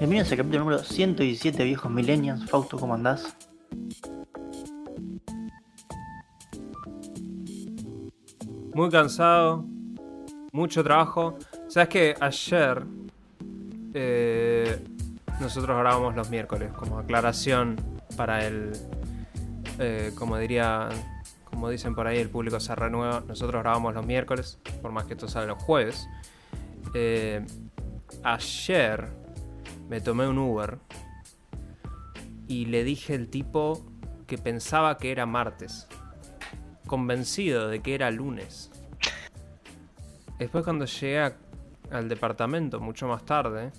Bienvenidos al capítulo número 117 Viejos Millennials. Fausto, ¿cómo andás? Muy cansado, mucho trabajo. Sabes que ayer eh, nosotros grabamos los miércoles, como aclaración para el, eh, como diría, como dicen por ahí, el público se renueva. Nosotros grabamos los miércoles, por más que esto sale los jueves. Eh, ayer me tomé un Uber y le dije al tipo que pensaba que era martes, convencido de que era lunes. Después cuando llegué al departamento, mucho más tarde,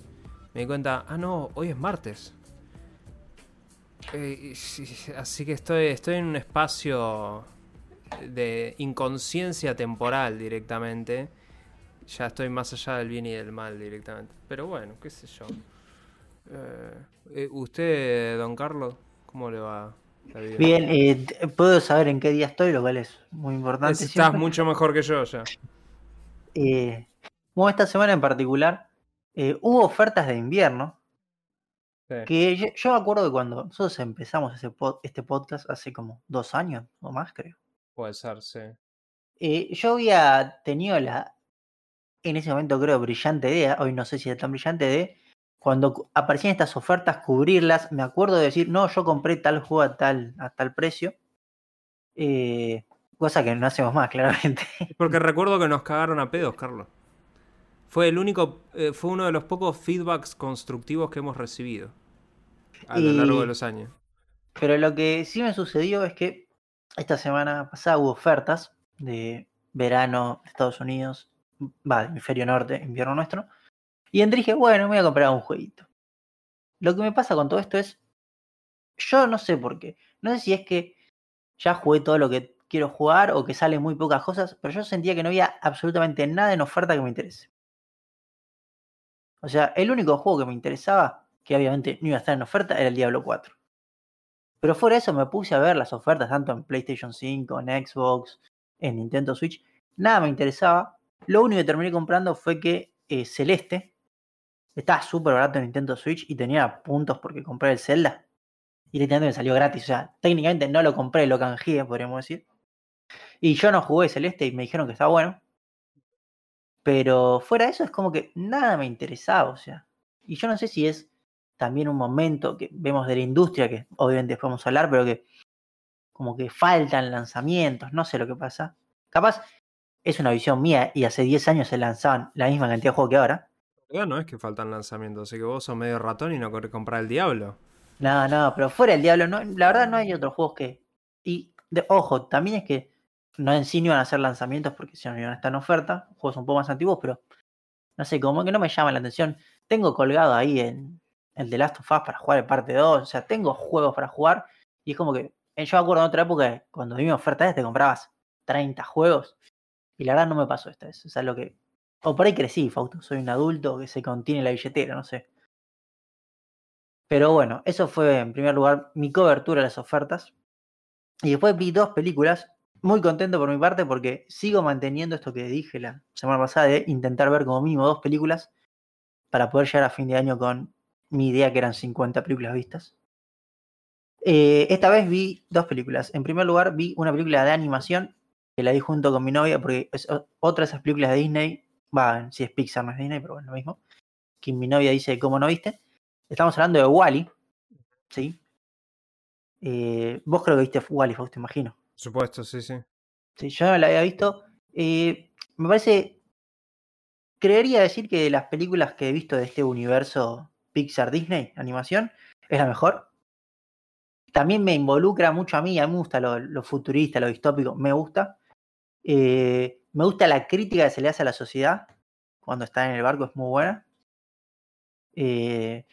me di cuenta, ah no, hoy es martes. Eh, así que estoy, estoy en un espacio de inconsciencia temporal directamente. Ya estoy más allá del bien y del mal directamente. Pero bueno, qué sé yo. Eh, eh, ¿Usted, don Carlos, cómo le va la vida? Bien, eh, puedo saber en qué día estoy, lo cual es muy importante. Estás siempre. mucho mejor que yo ya. Eh, bueno, esta semana en particular hubo ofertas de invierno. Sí. Que yo, yo me acuerdo que cuando nosotros empezamos ese pod- este podcast hace como dos años o más, creo. Puede ser, sí. Eh, yo había tenido la, en ese momento creo, brillante idea, hoy no sé si es tan brillante, de cuando cu- aparecían estas ofertas, cubrirlas. Me acuerdo de decir, no, yo compré tal juego a tal, a tal precio. Eh, cosa que no hacemos más, claramente. Porque recuerdo que nos cagaron a pedos, Carlos. Fue el único, eh, fue uno de los pocos feedbacks constructivos que hemos recibido a lo largo de los años. Pero lo que sí me sucedió es que esta semana pasada hubo ofertas de verano de Estados Unidos, va, hemisferio norte, invierno nuestro. Y entré y dije, bueno, me voy a comprar un jueguito. Lo que me pasa con todo esto es, yo no sé por qué. No sé si es que ya jugué todo lo que quiero jugar o que salen muy pocas cosas, pero yo sentía que no había absolutamente nada en oferta que me interese. O sea, el único juego que me interesaba, que obviamente no iba a estar en oferta, era el Diablo 4. Pero fuera de eso me puse a ver las ofertas tanto en PlayStation 5, en Xbox, en Nintendo Switch. Nada me interesaba. Lo único que terminé comprando fue que eh, Celeste estaba súper barato en Nintendo Switch y tenía puntos porque compré el Zelda. Y directamente me salió gratis. O sea, técnicamente no lo compré, lo canjeé, podríamos decir. Y yo no jugué Celeste y me dijeron que está bueno. Pero fuera de eso es como que nada me interesaba. O sea, y yo no sé si es también un momento que vemos de la industria, que obviamente podemos hablar, pero que como que faltan lanzamientos, no sé lo que pasa. Capaz es una visión mía y hace 10 años se lanzaban la misma cantidad de juegos que ahora. No es que faltan lanzamientos, así que vos sos medio ratón y no querés comprar el diablo. No, no, pero fuera el diablo, no, la verdad no hay otros juegos que... Y de, ojo, también es que no en sí no iban a hacer lanzamientos porque si no iban a estar en oferta, juegos un poco más antiguos, pero no sé, como que no me llaman la atención. Tengo colgado ahí en el The Last of Us para jugar el parte 2, o sea, tengo juegos para jugar y es como que eh, yo me acuerdo en otra época cuando vi mi oferta te comprabas 30 juegos y la verdad no me pasó esta vez, o sea, lo que... O por ahí crecí, Fausto, soy un adulto que se contiene la billetera, no sé. Pero bueno, eso fue en primer lugar mi cobertura de las ofertas. Y después vi dos películas. Muy contento por mi parte porque sigo manteniendo esto que dije la semana pasada de intentar ver como mínimo dos películas para poder llegar a fin de año con mi idea que eran 50 películas vistas. Eh, esta vez vi dos películas. En primer lugar vi una película de animación que la vi junto con mi novia porque es otra de esas películas de Disney. Va, si es Pixar, no es Disney, pero bueno, lo mismo. Que mi novia dice, ¿cómo no viste? Estamos hablando de Wally, ¿sí? Eh, vos creo que viste Wally, Fausto, imagino. Por supuesto, sí, sí. Sí, yo no la había visto. Eh, me parece. Creería decir que de las películas que he visto de este universo Pixar Disney, animación, es la mejor. También me involucra mucho a mí, a mí me gusta lo, lo futurista, lo distópico, me gusta. Eh, me gusta la crítica que se le hace a la sociedad cuando está en el barco, es muy buena. Eh,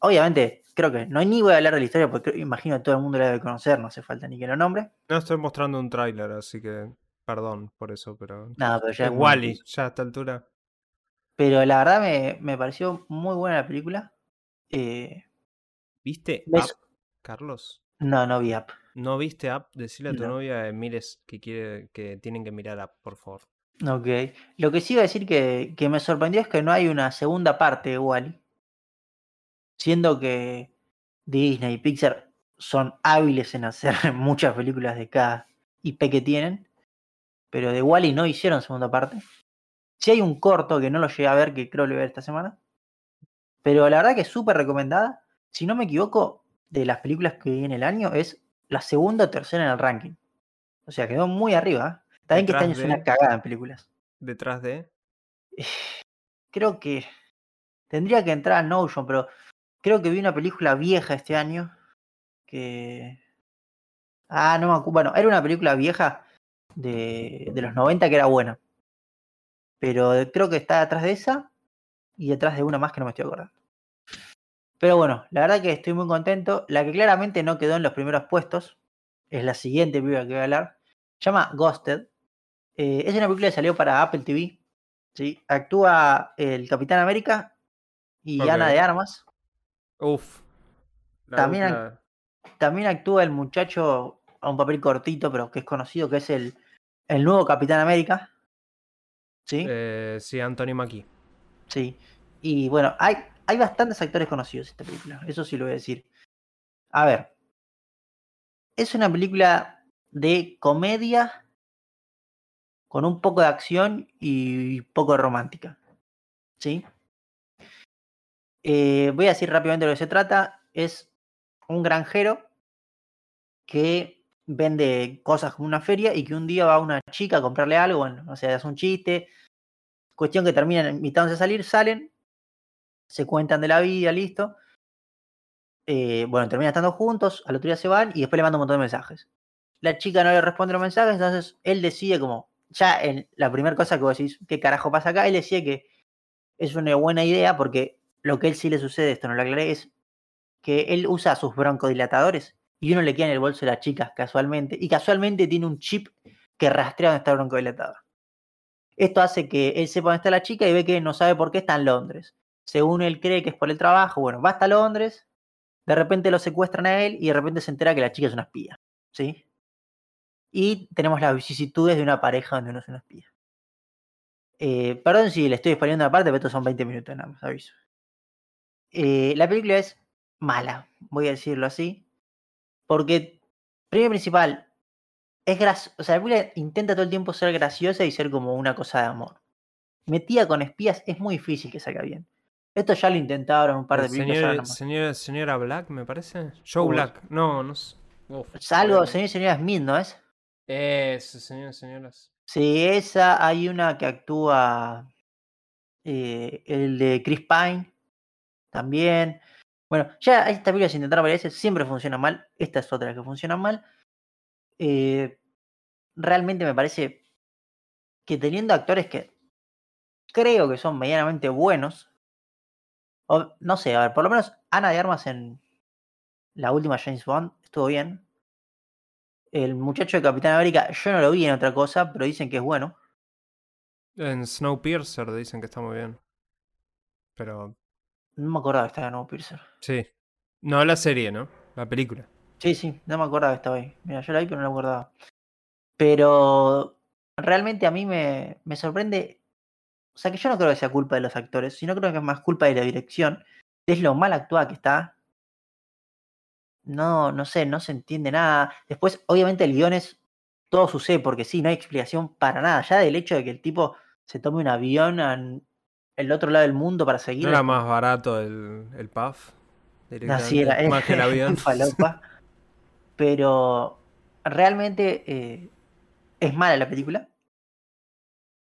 obviamente, creo que no ni voy a hablar de la historia porque creo- imagino que todo el mundo la debe conocer, no hace falta ni que lo nombre. No estoy mostrando un tráiler, así que perdón por eso, pero... Nada, pero ya Es muy- Wally, ya a esta altura. Pero la verdad me, me pareció muy buena la película. Eh, ¿Viste Carlos? no, no vi Up. ¿No viste Up? Decirle a tu No. novia que mires que quiere que tienen que mirar Up, por favor. Ok. Lo que sí iba a decir que, que me sorprendió es que no hay una segunda parte de Wally. siendo que Disney y Pixar son hábiles en hacer muchas películas de cada IP que tienen, pero de Wally no hicieron segunda parte. Si hay un corto que no lo llegué a ver, que creo lo voy a ver esta semana, pero la verdad que es súper recomendada. Si no me equivoco, de las películas que vi en el año, es la segunda o tercera en el ranking. O sea, quedó muy arriba. ¿eh? Está bien que este año es una cagada en películas. ¿Detrás de? Creo que tendría que entrar a Notion, pero creo que vi una película vieja este año que... Ah, no me acuerdo. Bueno, era una película vieja de, de los 90 que era buena. Pero creo que está detrás de esa y detrás de una más que no me estoy acordando. Pero bueno, la verdad que estoy muy contento. La que claramente no quedó en los primeros puestos es la siguiente película que voy a hablar. Se llama Ghosted. Eh, es una película que salió para Apple TV. ¿sí? Actúa el Capitán América y Ana de Armas. Uf. También, también actúa el muchacho a un papel cortito, pero que es conocido, que es el, el nuevo Capitán América. ¿Sí? Eh, sí, Anthony Mackie. Sí. Y bueno, hay, hay bastantes actores conocidos en esta película, eso sí lo voy a decir. A ver, es una película de comedia con un poco de acción y poco de romántica. ¿Sí? Eh, voy a decir rápidamente lo que se trata. Es un granjero que vende cosas como una feria y que un día va una chica a comprarle algo, bueno, o sea, hace un chiste. Cuestión que terminan invitándose a salir, salen se cuentan de la vida, listo. Eh, bueno, terminan estando juntos, al otro día se van y después le manda un montón de mensajes. La chica no le responde los mensajes, entonces él decide como, ya en la primera cosa que vos decís, ¿qué carajo pasa acá? Él decide que es una buena idea porque lo que a él sí le sucede, esto no lo aclaré, es que él usa sus broncodilatadores y uno le queda en el bolso de la chica casualmente y casualmente tiene un chip que rastrea donde está el broncodilatador. Esto hace que él sepa dónde está la chica y ve que no sabe por qué está en Londres según él cree que es por el trabajo, bueno, va hasta Londres, de repente lo secuestran a él y de repente se entera que la chica es una espía, ¿sí? Y tenemos las vicisitudes de una pareja donde uno es una espía. Eh, perdón si le estoy exponiendo una parte, pero estos son 20 minutos nada más, aviso. Eh, la película es mala, voy a decirlo así, porque, primero principal, es graciosa, o sea, la película intenta todo el tiempo ser graciosa y ser como una cosa de amor. Metida con espías es muy difícil que salga bien. Esto ya lo intentaron un par de películas. Señor, señora Black, me parece. Joe Black. No, no sé. Algo, señor y señora Smith, ¿no es? Eso, señor y señoras. Sí, esa, hay una que actúa eh, el de Chris Pine también. Bueno, ya esta película se intentaron varias veces, siempre funciona mal. Esta es otra que funciona mal. Eh, realmente me parece que teniendo actores que creo que son medianamente buenos, no sé, a ver, por lo menos Ana de Armas en la última James Bond estuvo bien. El muchacho de Capitán América, yo no lo vi en otra cosa, pero dicen que es bueno. En Snowpiercer dicen que está muy bien. Pero. No me acordaba que estaba en Snowpiercer. Sí. No la serie, ¿no? La película. Sí, sí, no me acordaba que estaba ahí. Mira, yo la vi, pero no me acordaba. Pero realmente a mí me, me sorprende o sea que yo no creo que sea culpa de los actores, sino creo que es más culpa de la dirección. Es lo mal actuada que está. No, no sé, no se entiende nada. Después, obviamente, el guion es. Todo sucede porque sí, no hay explicación para nada. Ya del hecho de que el tipo se tome un avión en el otro lado del mundo para seguir. ¿No era más barato el, el PAF? Así era, más que el avión. Pero realmente eh, es mala la película.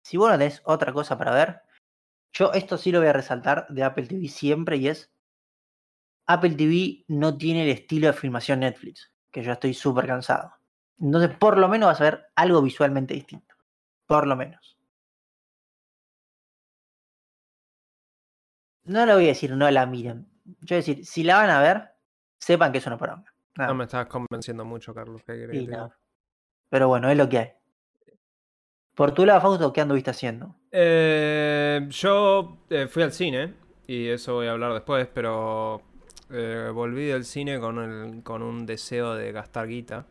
Si vos no tenés otra cosa para ver, yo esto sí lo voy a resaltar de Apple TV siempre y es, Apple TV no tiene el estilo de filmación Netflix, que yo estoy súper cansado. Entonces, por lo menos vas a ver algo visualmente distinto. Por lo menos. No le voy a decir no la miren. Yo voy a decir, si la van a ver, sepan que es una poronga. No me estás convenciendo mucho, Carlos. Pero bueno, es lo que hay. Por tu lado, Fausto, ¿qué anduviste haciendo? Eh, yo eh, fui al cine, y eso voy a hablar después, pero eh, volví del cine con, el, con un deseo de gastar guita.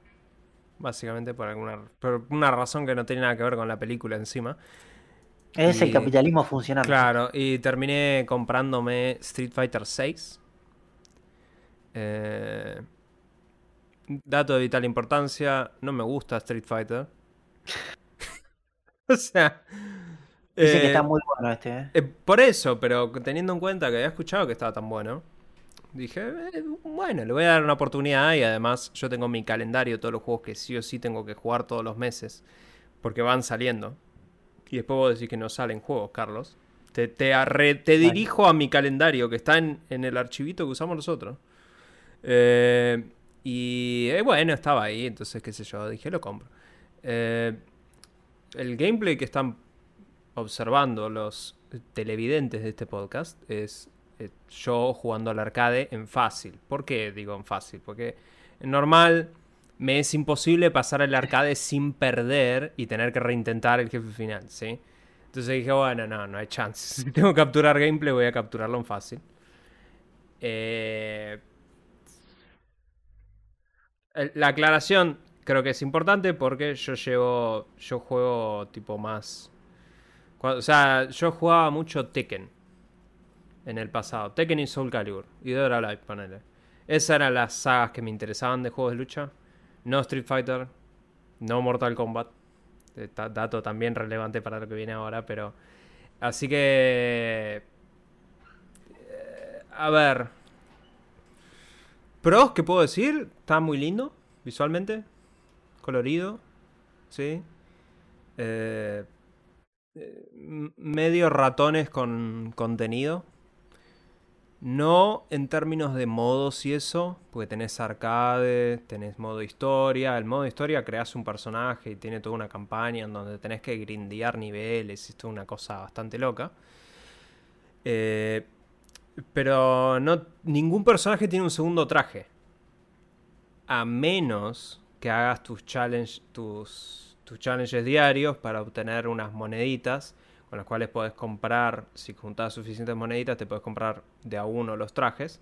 Básicamente por alguna por una razón que no tiene nada que ver con la película encima. Es el capitalismo funcionando. Claro, y terminé comprándome Street Fighter 6 Eh, dato de vital importancia, no me gusta Street Fighter. o sea... Dice que eh, está muy bueno este, ¿eh? eh, por eso, pero teniendo en cuenta que había escuchado que estaba tan bueno, dije, eh, bueno, le voy a dar una oportunidad y además yo tengo mi calendario, todos los juegos que sí o sí tengo que jugar todos los meses, porque van saliendo. Y después vos decís que no salen juegos, Carlos. Te, te, arre- te dirijo a mi calendario que está en, en el archivito que usamos nosotros. Eh, y eh, bueno, estaba ahí, entonces qué sé yo, dije, lo compro. Eh, el gameplay que están observando los televidentes de este podcast es eh, yo jugando al arcade en fácil. ¿Por qué digo en fácil? Porque en normal me es imposible pasar el arcade sin perder y tener que reintentar el jefe final, ¿sí? Entonces dije, bueno, no, no hay chance. Si tengo que capturar gameplay, voy a capturarlo en fácil. Eh, La aclaración creo que es importante porque yo llevo. Yo juego tipo más. O sea, yo jugaba mucho Tekken en el pasado. Tekken y Soul Calibur. Y Dead or ponele. Esas eran las sagas que me interesaban de juegos de lucha. No Street Fighter. No Mortal Kombat. Eh, Dato también relevante para lo que viene ahora, pero. Así que. eh, A ver. Pros, ¿qué puedo decir? Está muy lindo, visualmente. Colorido. Sí. Eh, medio ratones con contenido. No en términos de modos y eso, porque tenés arcade, tenés modo historia. El modo historia creas un personaje y tiene toda una campaña en donde tenés que grindear niveles. Es una cosa bastante loca. Eh, pero no, ningún personaje tiene un segundo traje. A menos que hagas tus, challenge, tus, tus challenges diarios para obtener unas moneditas con las cuales puedes comprar, si juntas suficientes moneditas, te puedes comprar de a uno los trajes.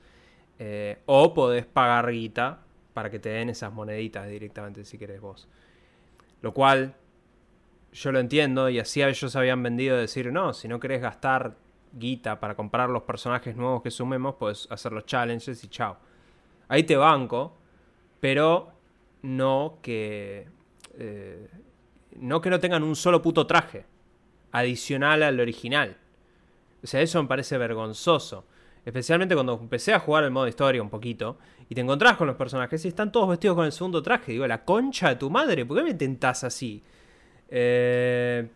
eh, o podés pagar guita para que te den esas moneditas directamente si querés vos. Lo cual yo lo entiendo y así ellos habían vendido decir, no, si no querés gastar guita para comprar los personajes nuevos que sumemos, puedes hacer los challenges y chao. Ahí te banco, pero no que... eh, no que no tengan un solo puto traje adicional al original. O sea, eso me parece vergonzoso. Especialmente cuando empecé a jugar el modo historia un poquito y te encontrás con los personajes y están todos vestidos con el segundo traje. Digo, la concha de tu madre, ¿por qué me tentás así? Eh,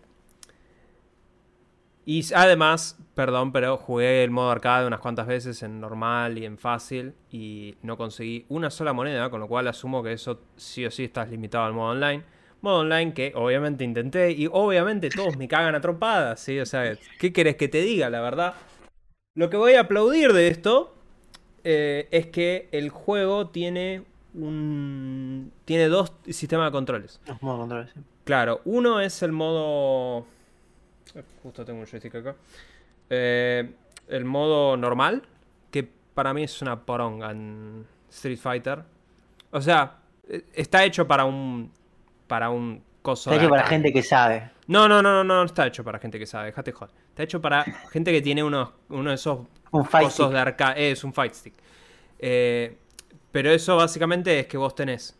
y además, perdón, pero jugué el modo arcade unas cuantas veces en normal y en fácil y no conseguí una sola moneda, con lo cual asumo que eso sí o sí estás limitado al modo online. Modo online que obviamente intenté y obviamente todos me cagan a trompadas, ¿sí? O sea, ¿qué querés que te diga, la verdad? Lo que voy a aplaudir de esto eh, es que el juego tiene un... tiene dos sistemas de controles. Los modos de control, sí. Claro, uno es el modo. Eh, Justo tengo un joystick acá. Eh, el modo normal, que para mí es una poronga en Street Fighter. O sea, eh, está hecho para un. para un coso. Está hecho para gente que sabe. No, no, no, no, no, está hecho para gente que sabe, déjate joder. Está hecho para gente que tiene unos, uno de esos Un cosos stick. de arcade. Es un fight stick. Eh, pero eso básicamente es que vos tenés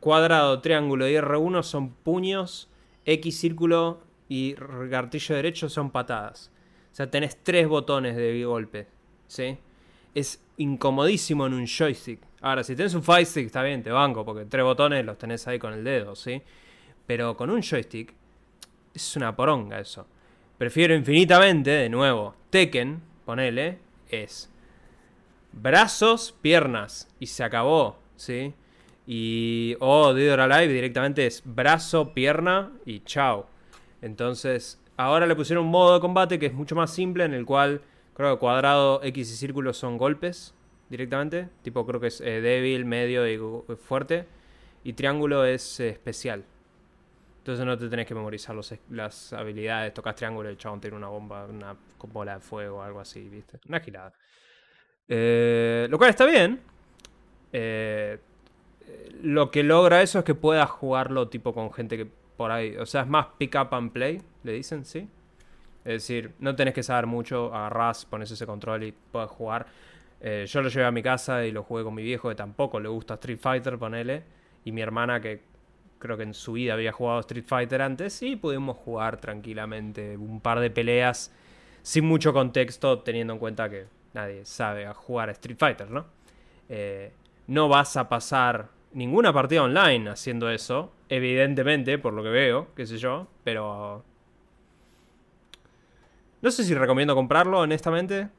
cuadrado, triángulo y R1 son puños, X círculo y gatillo derecho son patadas. O sea, tenés tres botones de golpe. ¿Sí? Es incomodísimo en un joystick. Ahora, si tenés un fight stick, está bien, te banco, porque tres botones los tenés ahí con el dedo, ¿sí? Pero con un joystick es una poronga eso. Prefiero infinitamente, de nuevo, Tekken, ponele, es brazos, piernas y se acabó, ¿sí? Y o Dead or directamente es brazo, pierna y chao. Entonces, ahora le pusieron un modo de combate que es mucho más simple en el cual creo que cuadrado, X y círculo son golpes directamente, tipo creo que es eh, débil, medio y fuerte y triángulo es eh, especial. Entonces no te tenés que memorizar los, las habilidades. Tocas triángulo y el chabón tiene una bomba, una bola de fuego o algo así, ¿viste? Una gilada. Eh, lo cual está bien. Eh, lo que logra eso es que puedas jugarlo tipo con gente que ahí. O sea, es más pick up and play, le dicen, ¿sí? Es decir, no tenés que saber mucho, agarrás, pones ese control y puedes jugar. Eh, yo lo llevé a mi casa y lo jugué con mi viejo, que tampoco le gusta Street Fighter, ponele. Y mi hermana, que creo que en su vida había jugado Street Fighter antes, y pudimos jugar tranquilamente un par de peleas sin mucho contexto, teniendo en cuenta que nadie sabe jugar a Street Fighter, ¿no? Eh, no vas a pasar ninguna partida online haciendo eso, evidentemente, por lo que veo, qué sé yo, pero... No sé si recomiendo comprarlo, honestamente.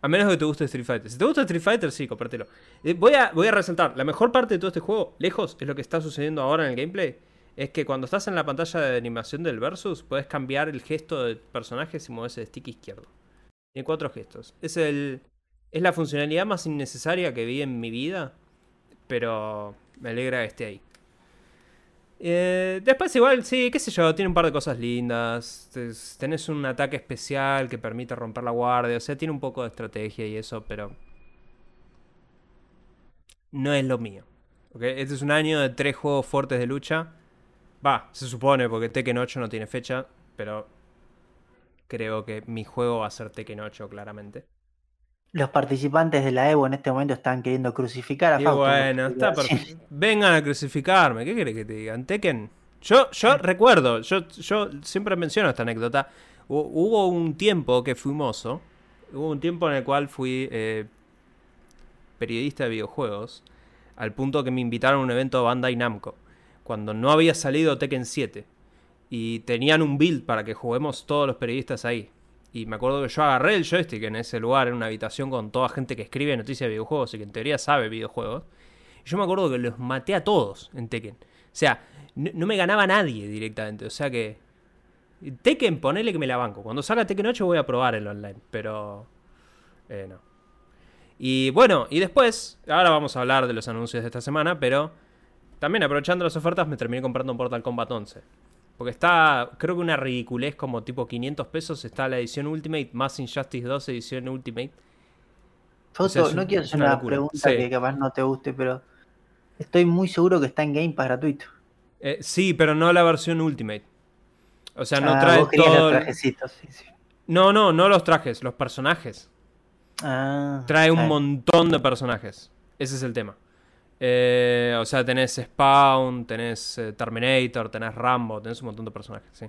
A menos que te guste Street Fighter. Si te gusta Street Fighter, sí, compártelo. Eh, voy, a, voy a resaltar, la mejor parte de todo este juego, lejos, es lo que está sucediendo ahora en el gameplay. Es que cuando estás en la pantalla de animación del versus, puedes cambiar el gesto del personaje si mueves el stick izquierdo. Tiene cuatro gestos. Es el. Es la funcionalidad más innecesaria que vi en mi vida. Pero me alegra que esté ahí. Eh, después igual, sí, qué sé yo, tiene un par de cosas lindas. Tenés un ataque especial que permite romper la guardia. O sea, tiene un poco de estrategia y eso, pero... No es lo mío. Este es un año de tres juegos fuertes de lucha. Va, se supone, porque Tekken 8 no tiene fecha, pero creo que mi juego va a ser Tekken 8, claramente. Los participantes de la Evo en este momento están queriendo crucificar a y Bueno, está Vengan a crucificarme. ¿Qué querés que te digan? Tekken. Yo, yo recuerdo, yo, yo siempre menciono esta anécdota. Hubo un tiempo que fui mozo. Hubo un tiempo en el cual fui eh, periodista de videojuegos. Al punto que me invitaron a un evento de Bandai Namco. Cuando no había salido Tekken 7. Y tenían un build para que juguemos todos los periodistas ahí. Y me acuerdo que yo agarré el joystick en ese lugar, en una habitación con toda gente que escribe noticias de videojuegos y que en teoría sabe videojuegos. Y yo me acuerdo que los maté a todos en Tekken. O sea, no, me ganaba nadie directamente. O sea que. Tekken, ponele que me la banco. Cuando salga Tekken 8 voy a probar el online. Pero. Eh, no. Y bueno, y después. Ahora vamos a hablar de los anuncios de esta semana. Pero. También aprovechando las ofertas me terminé comprando un Portal Combat 11. Porque está, creo que una ridiculez como tipo 500 pesos está la edición Ultimate más Injustice 2 edición Ultimate. Foto, no quiero hacer una, pregunta que capaz no te guste, pero estoy muy seguro que está en Game Pass gratuito. Eh, sí, pero no la versión Ultimate. O sea, no ah, trae todo. Los trajecitos, sí, sí. No, no, no los trajes, los personajes. Ah, trae un montón de personajes. Ese es el tema. Eh, o sea, tenés Spawn, tenés eh, Terminator, tenés Rambo, tenés un montón de personajes, ¿sí?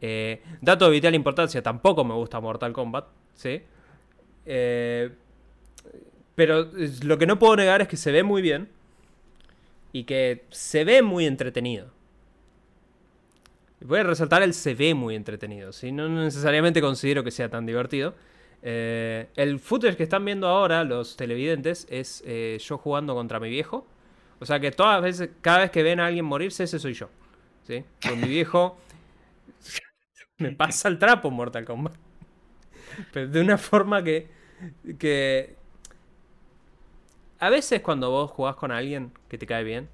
Eh, dato de vital importancia, tampoco me gusta Mortal Kombat, ¿sí? pero lo que no puedo negar es que se ve muy bien y que se ve muy entretenido. Voy a resaltar el se ve muy entretenido, ¿sí? No necesariamente considero que sea tan divertido. Eh, el footage que están viendo ahora los televidentes es eh, yo jugando contra mi viejo. O sea que todas veces, cada vez que ven a alguien morirse, ese soy yo. ¿sí? Con mi viejo me pasa el trapo Mortal Kombat. Pero de una forma que, que... A veces cuando vos jugás con alguien que te cae bien,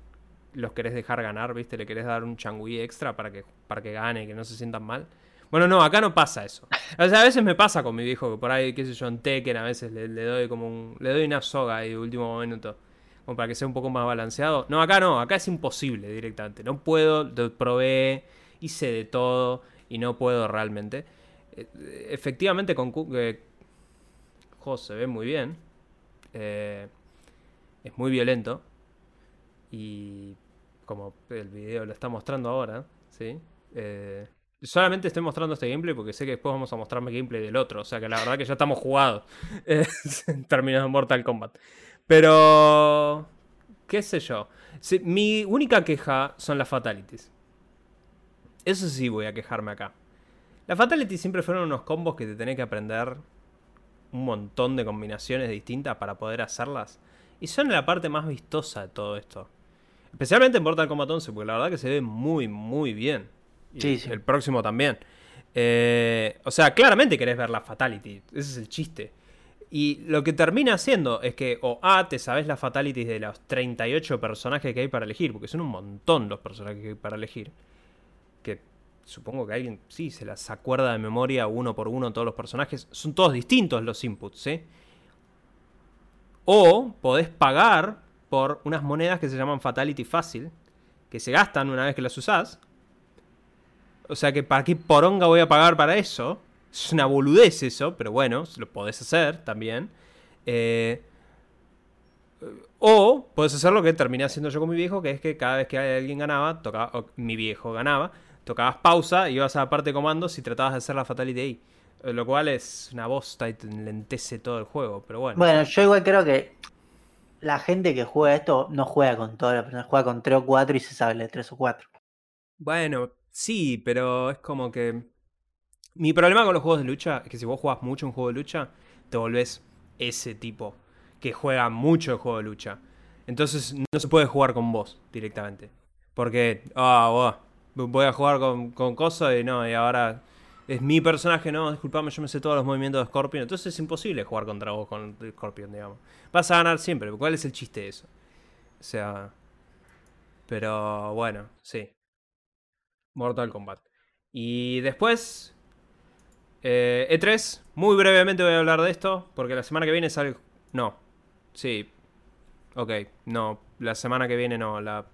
los querés dejar ganar, ¿viste? Le querés dar un changui extra para que, para que gane, que no se sientan mal. Bueno, no, acá no pasa eso. O sea, a veces me pasa con mi viejo que por ahí, qué sé yo, en Tekken a veces le, doy como un. Le doy una soga ahí de último minuto. Como para que sea un poco más balanceado. No, acá no, acá es imposible directamente. No puedo, probé, hice de todo y no puedo realmente. Eh, efectivamente, con. Eh, se ve muy bien. Eh, es muy violento. Y como el video lo está mostrando ahora, ¿sí? Eh, Solamente estoy mostrando este gameplay porque sé que después vamos a mostrarme gameplay del otro. O sea que la verdad que ya estamos jugados de Mortal Kombat. Pero. ¿Qué sé yo? mi única queja son las fatalities. Eso sí voy a quejarme acá. Las fatalities siempre fueron unos combos que te tenés que aprender un montón de combinaciones distintas para poder hacerlas. Y son la parte más vistosa de todo esto. Especialmente en Mortal Kombat 11, porque la verdad que se ve muy, muy bien. Sí, El próximo también. Eh, o sea, claramente querés ver la Fatality. Ese es el chiste. Y lo que termina haciendo es que, o A, te sabes las fatalities de los 38 personajes que hay para elegir, porque son un montón los personajes que hay para elegir. Que supongo que alguien, sí, se las acuerda de memoria uno por uno todos los personajes. Son todos distintos los inputs, ¿sí? O podés pagar por unas monedas que se llaman Fatality Fácil, que se gastan una vez que las usás, o sea que ¿para qué poronga voy a pagar para eso? Es una boludez eso, pero bueno, lo podés hacer también. Eh, O puedes hacer lo que terminé haciendo yo con mi viejo, que es que cada vez que alguien ganaba, tocaba, o mi viejo ganaba, tocabas pausa, ibas a la parte de comandos y tratabas de hacer la fatality ahí. Eh, Lo cual es una bosta y te lentece todo el juego, pero bueno. Bueno, yo igual creo que la gente que juega esto no juega con todas las personas, juega con 3 o 4 y se sabe de 3 o 4. Bueno, sí, pero es como que. Mi problema con los juegos de lucha es que si vos jugás mucho un juego de lucha, te volvés ese tipo que juega mucho el juego de lucha. Entonces no se puede jugar con vos directamente. Porque, ah, buah, voy a jugar con, con Coso y no, y ahora es mi personaje, no, disculpame, yo me sé todos los movimientos de Scorpion. Entonces es imposible jugar contra vos con Scorpion, digamos. Vas a ganar siempre, ¿cuál es el chiste de eso? O sea. Pero bueno, sí. Mortal Kombat. Y después. eh, E3. Muy brevemente voy a hablar de esto. Porque la semana que viene sale. No. Sí. Ok. No. La semana que viene no. La...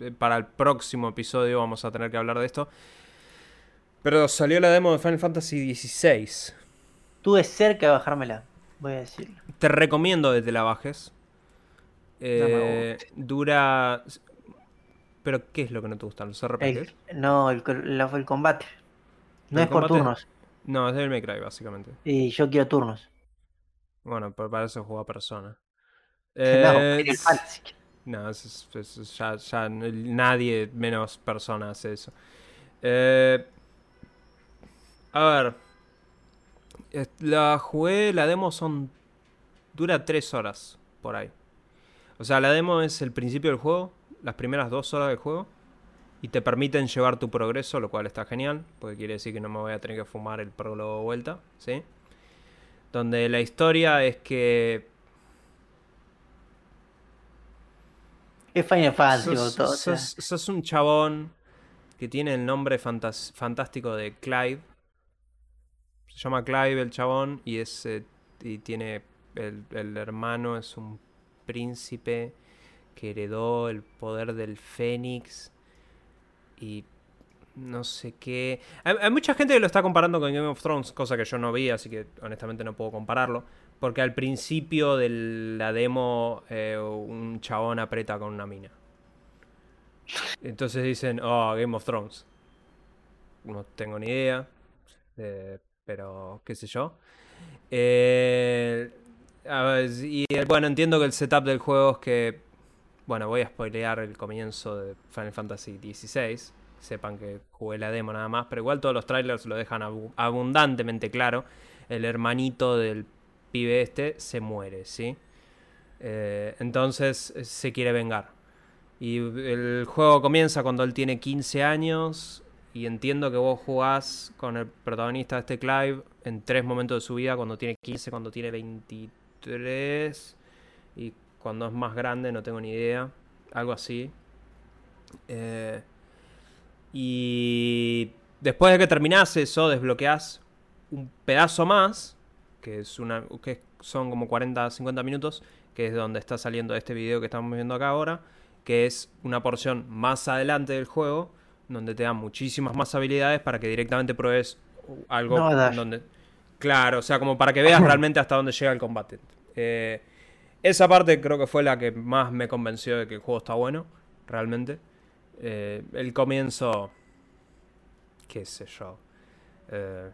eh, Para el próximo episodio vamos a tener que hablar de esto. Pero salió la demo de Final Fantasy XVI. Tuve cerca de bajármela, voy a decirlo. Te recomiendo que te la bajes. Eh, dura. Pero, ¿qué es lo que no te gustan? ¿Los RPGs? El- no, el, la- el combate. No ¿El es por turnos. No, es Devil May Cry, básicamente. Y yo quiero turnos. Bueno, pero para eso juega persona. no, Eh, Final Fantasy. No, es- es- es- ya, nadie menos persona hace eso. Eh, a ver. La jugué, la demo son. dura tres horas por ahí. O sea, la demo es el principio del juego, las primeras dos horas del juego. Y te permiten llevar tu progreso, lo cual está genial, porque quiere decir que no me voy a tener que fumar el prólogo de vuelta, ¿sí? Donde la historia es que Es Final Fantasy, sos, todo, o sea. sos- un chabón que tiene el nombre fantástico de Clive. Se llama Clive el chabón y es eh, y tiene el, el hermano es un príncipe que heredó el poder del Fénix y no sé qué. Hay, mucha gente que lo está comparando con Game of Thrones, cosa que yo no vi, así que honestamente no puedo compararlo. Porque al principio de la demo eh, un chabón aprieta con una mina. Entonces dicen, oh, Game of Thrones. No tengo ni idea. eh, pero qué sé yo. Eh, y bueno, entiendo que el setup del juego es que. Bueno, voy a spoilear el comienzo de Final Fantasy XVI. Sepan que jugué la demo nada más, pero igual todos los trailers lo dejan abu- abundantemente claro. El hermanito del pibe este se muere, ¿sí? Eh, entonces eh, se quiere vengar. Y el juego comienza cuando él tiene 15 años. Y entiendo que vos jugás con el protagonista de este Clive en tres momentos de su vida: cuando tiene 15, cuando tiene 23 y cuando es más grande, no tengo ni idea. Algo así. Eh, y después de que terminás eso, desbloqueás un pedazo más, que, es una, que son como 40, 50 minutos, que es donde está saliendo este video que estamos viendo acá ahora, que es una porción más adelante del juego, donde te dan muchísimas más habilidades para que directamente pruebes algo No, donde... Claro, o sea, como para que veas realmente hasta dónde llega el combate. Eh, esa parte creo que fue la que más me convenció de que el juego está bueno, realmente. Eh, el comienzo, qué sé yo. Eh,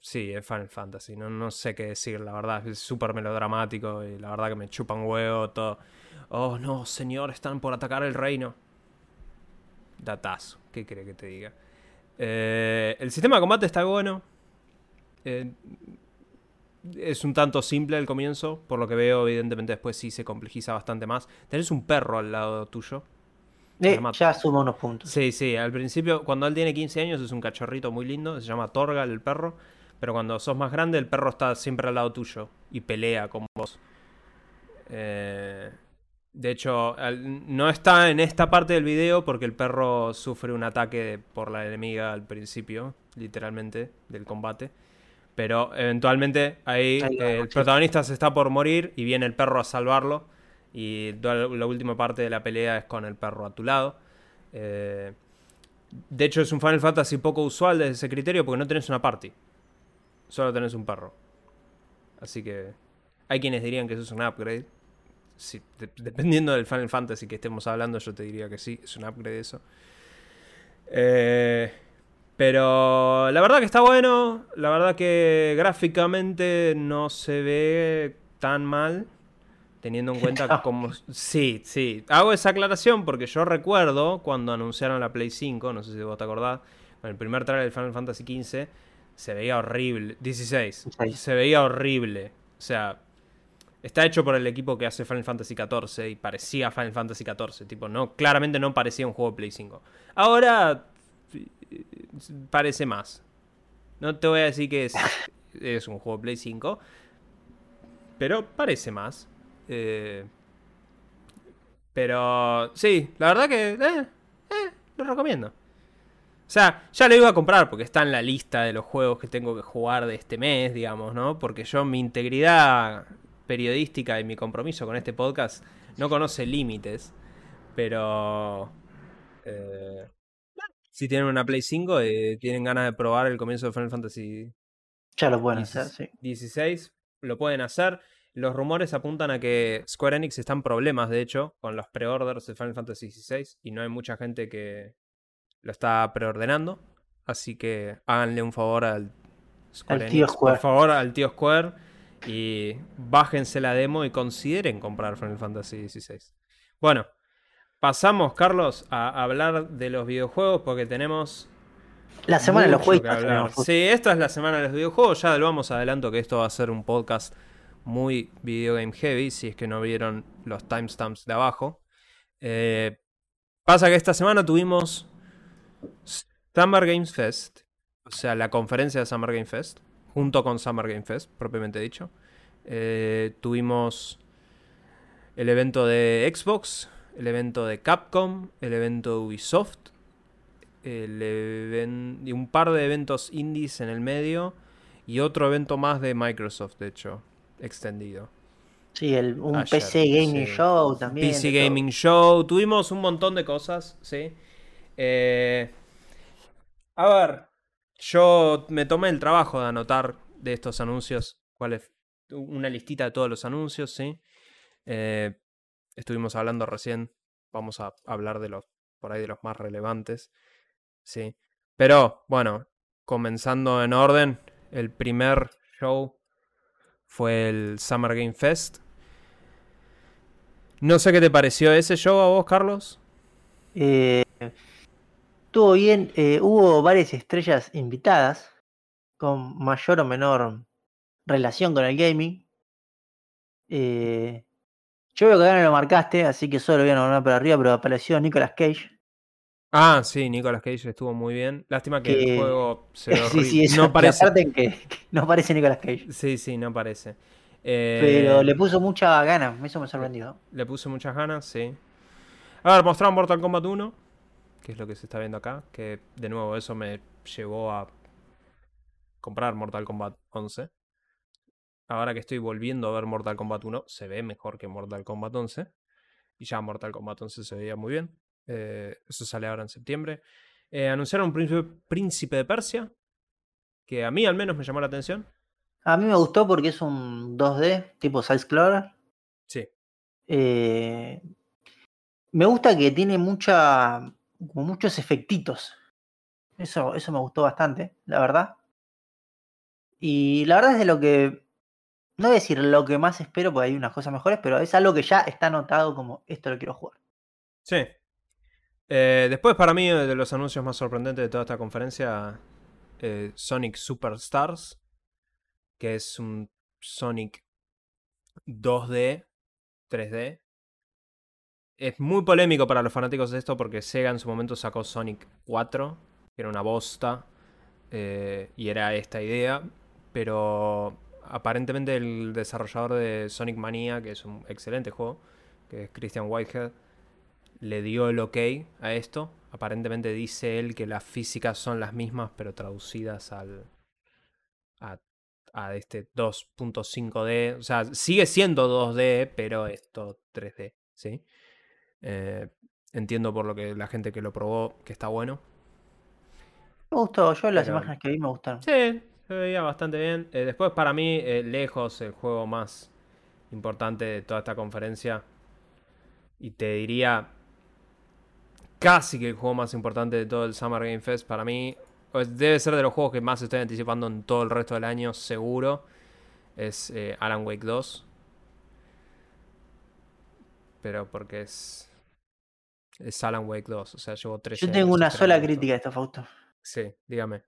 sí, es Final Fantasy, no, no sé qué decir, la verdad, es súper melodramático y la verdad que me chupa un huevo todo. Oh no, señor, están por atacar el reino. Datazo, ¿qué cree que te diga? Eh, el sistema de combate está bueno. Es un tanto simple al comienzo, por lo que veo, evidentemente después sí se complejiza bastante más. Tenés un perro al lado tuyo. Eh, ya suma unos puntos. Sí, sí, al principio, cuando él tiene 15 años, es un cachorrito muy lindo, se llama Torgal el perro, pero cuando sos más grande, el perro está siempre al lado tuyo y pelea con vos. Eh, de hecho, no está en esta parte del video porque el perro sufre un ataque por la enemiga al principio, literalmente, del combate. Pero eventualmente ahí Ahí va, eh, el protagonista se está por morir y viene el perro a salvarlo. Y toda la la última parte de la pelea es con el perro a tu lado. Eh, de hecho, es un Final Fantasy poco usual desde ese criterio porque no tenés una party. Solo tenés un perro. Así que hay quienes dirían que eso es un upgrade. si, de- dependiendo del Final Fantasy que estemos hablando, yo te diría que sí, es un upgrade eso. Eh, pero la verdad que está bueno, la verdad que gráficamente no se ve tan mal, teniendo en cuenta No. cómo... Sí, sí, hago esa aclaración porque yo recuerdo cuando anunciaron la Play 5, no sé si vos te acordás, con el primer trailer del Final Fantasy XV, se veía horrible, 16, 16. se veía horrible, o sea... Está hecho por el equipo que hace Final Fantasy XIV y parecía Final Fantasy XIV. Tipo, no, claramente no parecía un juego de Play 5. Ahora parece más. No te voy a decir que es, es un juego Play 5, pero parece más. Eh, pero sí, la verdad que eh, eh, lo recomiendo. O sea, ya lo iba a comprar porque está en la lista de los juegos que tengo que jugar de este mes, digamos, ¿no? Porque yo mi integridad periodística y mi compromiso con este podcast no conoce límites. Pero... eh, si tienen una Play 5 y tienen ganas de probar el comienzo de Final Fantasy Ya lo pueden 16, hacer, sí. 16, lo pueden hacer. Los rumores apuntan a que Square Enix está en problemas, de hecho, con los preorders de Final Fantasy XVI y no hay mucha gente que lo está preordenando. Así que háganle un favor al Square Al tío Square. por favor, al tío Square y bájense la demo y consideren comprar Final Fantasy XVI. Bueno, pasamos, Carlos, a hablar de los videojuegos porque tenemos La semana de los juegos. Sí, esta es la semana de los videojuegos. Ya lo vamos adelanto que esto va a ser un podcast muy video game heavy, si es que no vieron los timestamps de abajo. Eh, pasa que esta semana tuvimos Summer Games Fest, o sea, la conferencia de Summer Game Fest, junto con Summer Game Fest, propiamente dicho. Eh, tuvimos el evento de Xbox, el evento de Capcom, el evento de Ubisoft, el y un par de eventos indies en el medio y otro evento más de Microsoft, de hecho, extendido. Sí, el, un Ayer, PC Gaming sí. Show también. PC. Gaming Show, tuvimos un montón de cosas, ¿sí? Eh, a ver, yo me tomé el trabajo de anotar de estos anuncios, cuál es una listita de todos los anuncios, ¿sí? Eh, estuvimos hablando recién, vamos a hablar de los, por ahí de los más relevantes, ¿sí? Pero, bueno, comenzando en orden, el primer show fue el Summer Game Fest. No sé qué te pareció ese show a vos, Carlos. Eh, estuvo bien, eh, hubo varias estrellas invitadas con mayor o menor relación con el gaming. Eh, yo veo que acá no lo marcaste, así que solo voy a nombrar para arriba, pero apareció Nicolas Cage. Ah, sí, Nicolas Cage estuvo muy bien. Lástima que Que- el juego se ve sí, sí, eso, no que parece. aparte que, que no aparece Nicolas Cage. Sí, sí, no parece. Eh, Pero le puso mucha gana, eso me sorprendió. le puse muchas ganas, sí. A ver, mostraron Mortal Kombat 1, que es lo que se está viendo acá. Que de nuevo eso me llevó a comprar Mortal Kombat 11. Ahora que estoy volviendo a ver Mortal Kombat 1, se ve mejor que Mortal Kombat 11. Y ya Mortal Kombat 11 se veía muy bien. Eh, eso sale ahora en septiembre. Eh, anunciaron un príncipe, príncipe de Persia, que a mí al menos me llamó la atención. A mí me gustó porque es un 2D, tipo Side Explorer. Sí, Eh, me gusta que tiene mucha, como muchos efectitos. Eso, eso me gustó bastante, la verdad. Y la verdad es de lo que, no decir lo que más espero, porque hay unas cosas mejores, pero es algo que ya está anotado como esto lo quiero jugar. Sí. Eh, después, para mí, de los anuncios más sorprendentes de toda esta conferencia, eh, Sonic Superstars, que es un Sonic 2D, 3D. Es muy polémico para los fanáticos de esto porque Sega en su momento sacó Sonic 4, que era una bosta, eh, y era esta idea, pero aparentemente el desarrollador de Sonic Mania, que es un excelente juego, que es Christian Whitehead, le dio el ok a esto. Aparentemente dice él que las físicas son las mismas, pero traducidas al a, a este 2.5D. O sea, sigue siendo 2D, pero es todo 3D, ¿sí? Eh, entiendo por lo que la gente que lo probó que está bueno. Me gustó, yo las Pero- imágenes que vi me gustaron. Sí, se veía bastante bien. Eh, después, para mí, eh, lejos, el juego más importante de toda esta conferencia. Y te diría casi que el juego más importante de todo el Summer Game Fest para mí. pues, debe ser de los juegos que más estoy anticipando en todo el resto del año, seguro. Es eh, Alan Wake 2. Pero porque es. Es Alan Wake 2. O sea, llevo tres Yo tengo una sola crítica a esto, Fausto. Sí, dígame.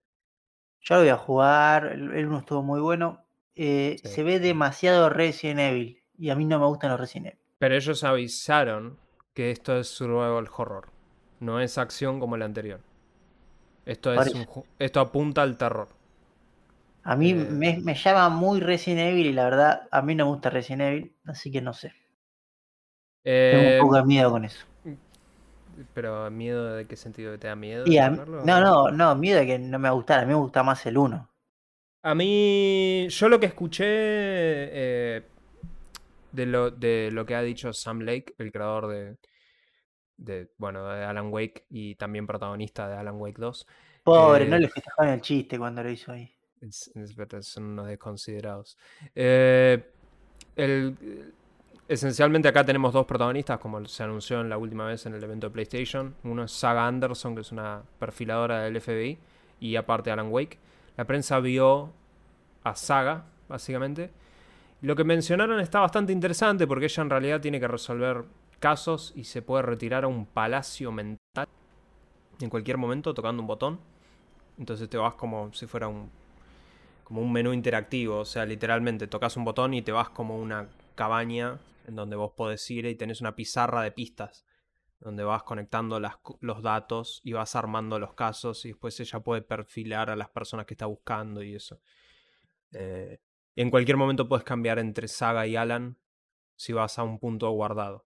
Yo lo voy a jugar. El el uno estuvo muy bueno. Eh, Sí. Se ve demasiado Resident Evil. Y a mí no me gustan los Resident Evil. Pero ellos avisaron que esto es survival horror. No es acción como el anterior. Esto, es Parece. un ju- esto apunta al terror. A mí Eh. me, me llama muy Resident Evil y la verdad, a mí no me gusta Resident Evil. Así que no sé. Tengo Eh, un poco de miedo con eso. Pero miedo de qué sentido te da miedo. Y a- jugarlo? no, no, no, miedo de que no me va a mí me gusta más el 1. A mí, yo lo que escuché eh, de, lo, de lo que ha dicho Sam Lake, el creador de, de, bueno, de Alan Wake y también protagonista de Alan Wake 2, Pobre, Eh. no le festejaron el chiste cuando lo hizo ahí. es- es verdad, son unos desconsiderados. Eh, el- esencialmente acá tenemos dos protagonistas, como se anunció en la última vez en el evento de PlayStation. Uno es Saga Anderson, que es una perfiladora del FBI, y aparte Alan Wake. La prensa vio a Saga, básicamente. Lo que mencionaron está bastante interesante porque ella en realidad tiene que resolver casos y se puede retirar a un palacio mental en cualquier momento tocando un botón. Entonces te vas como si fuera un como un menú interactivo, o sea, literalmente tocas un botón y te vas como una cabaña en donde vos podés ir y tenés una pizarra de pistas donde vas conectando las los datos y vas armando los casos y después ella puede perfilar a las personas que está buscando y eso. Eh, en cualquier momento puedes cambiar entre Saga y Alan si vas a un punto guardado.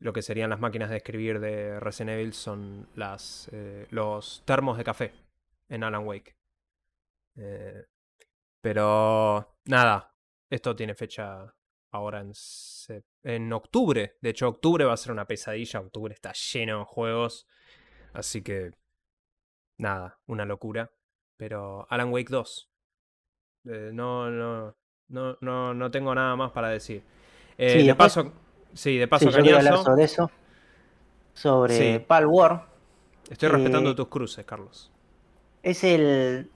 Lo que serían las máquinas de escribir de Resident Evil son las, eh, los termos de café en Alan Wake. Eh, pero nada, esto tiene fecha ahora en, en octubre. De hecho, octubre va a ser una pesadilla. Octubre está lleno de juegos. Así que nada, una locura. Pero Alan Wake 2. eh, no, no, no, no, no tengo nada más para decir. Eh, Sí, de después- paso, sí, de paso Sí, yo quería hablar sobre eso. Sobre Sí. Pal War. Estoy respetando eh, tus cruces, Carlos. Es el.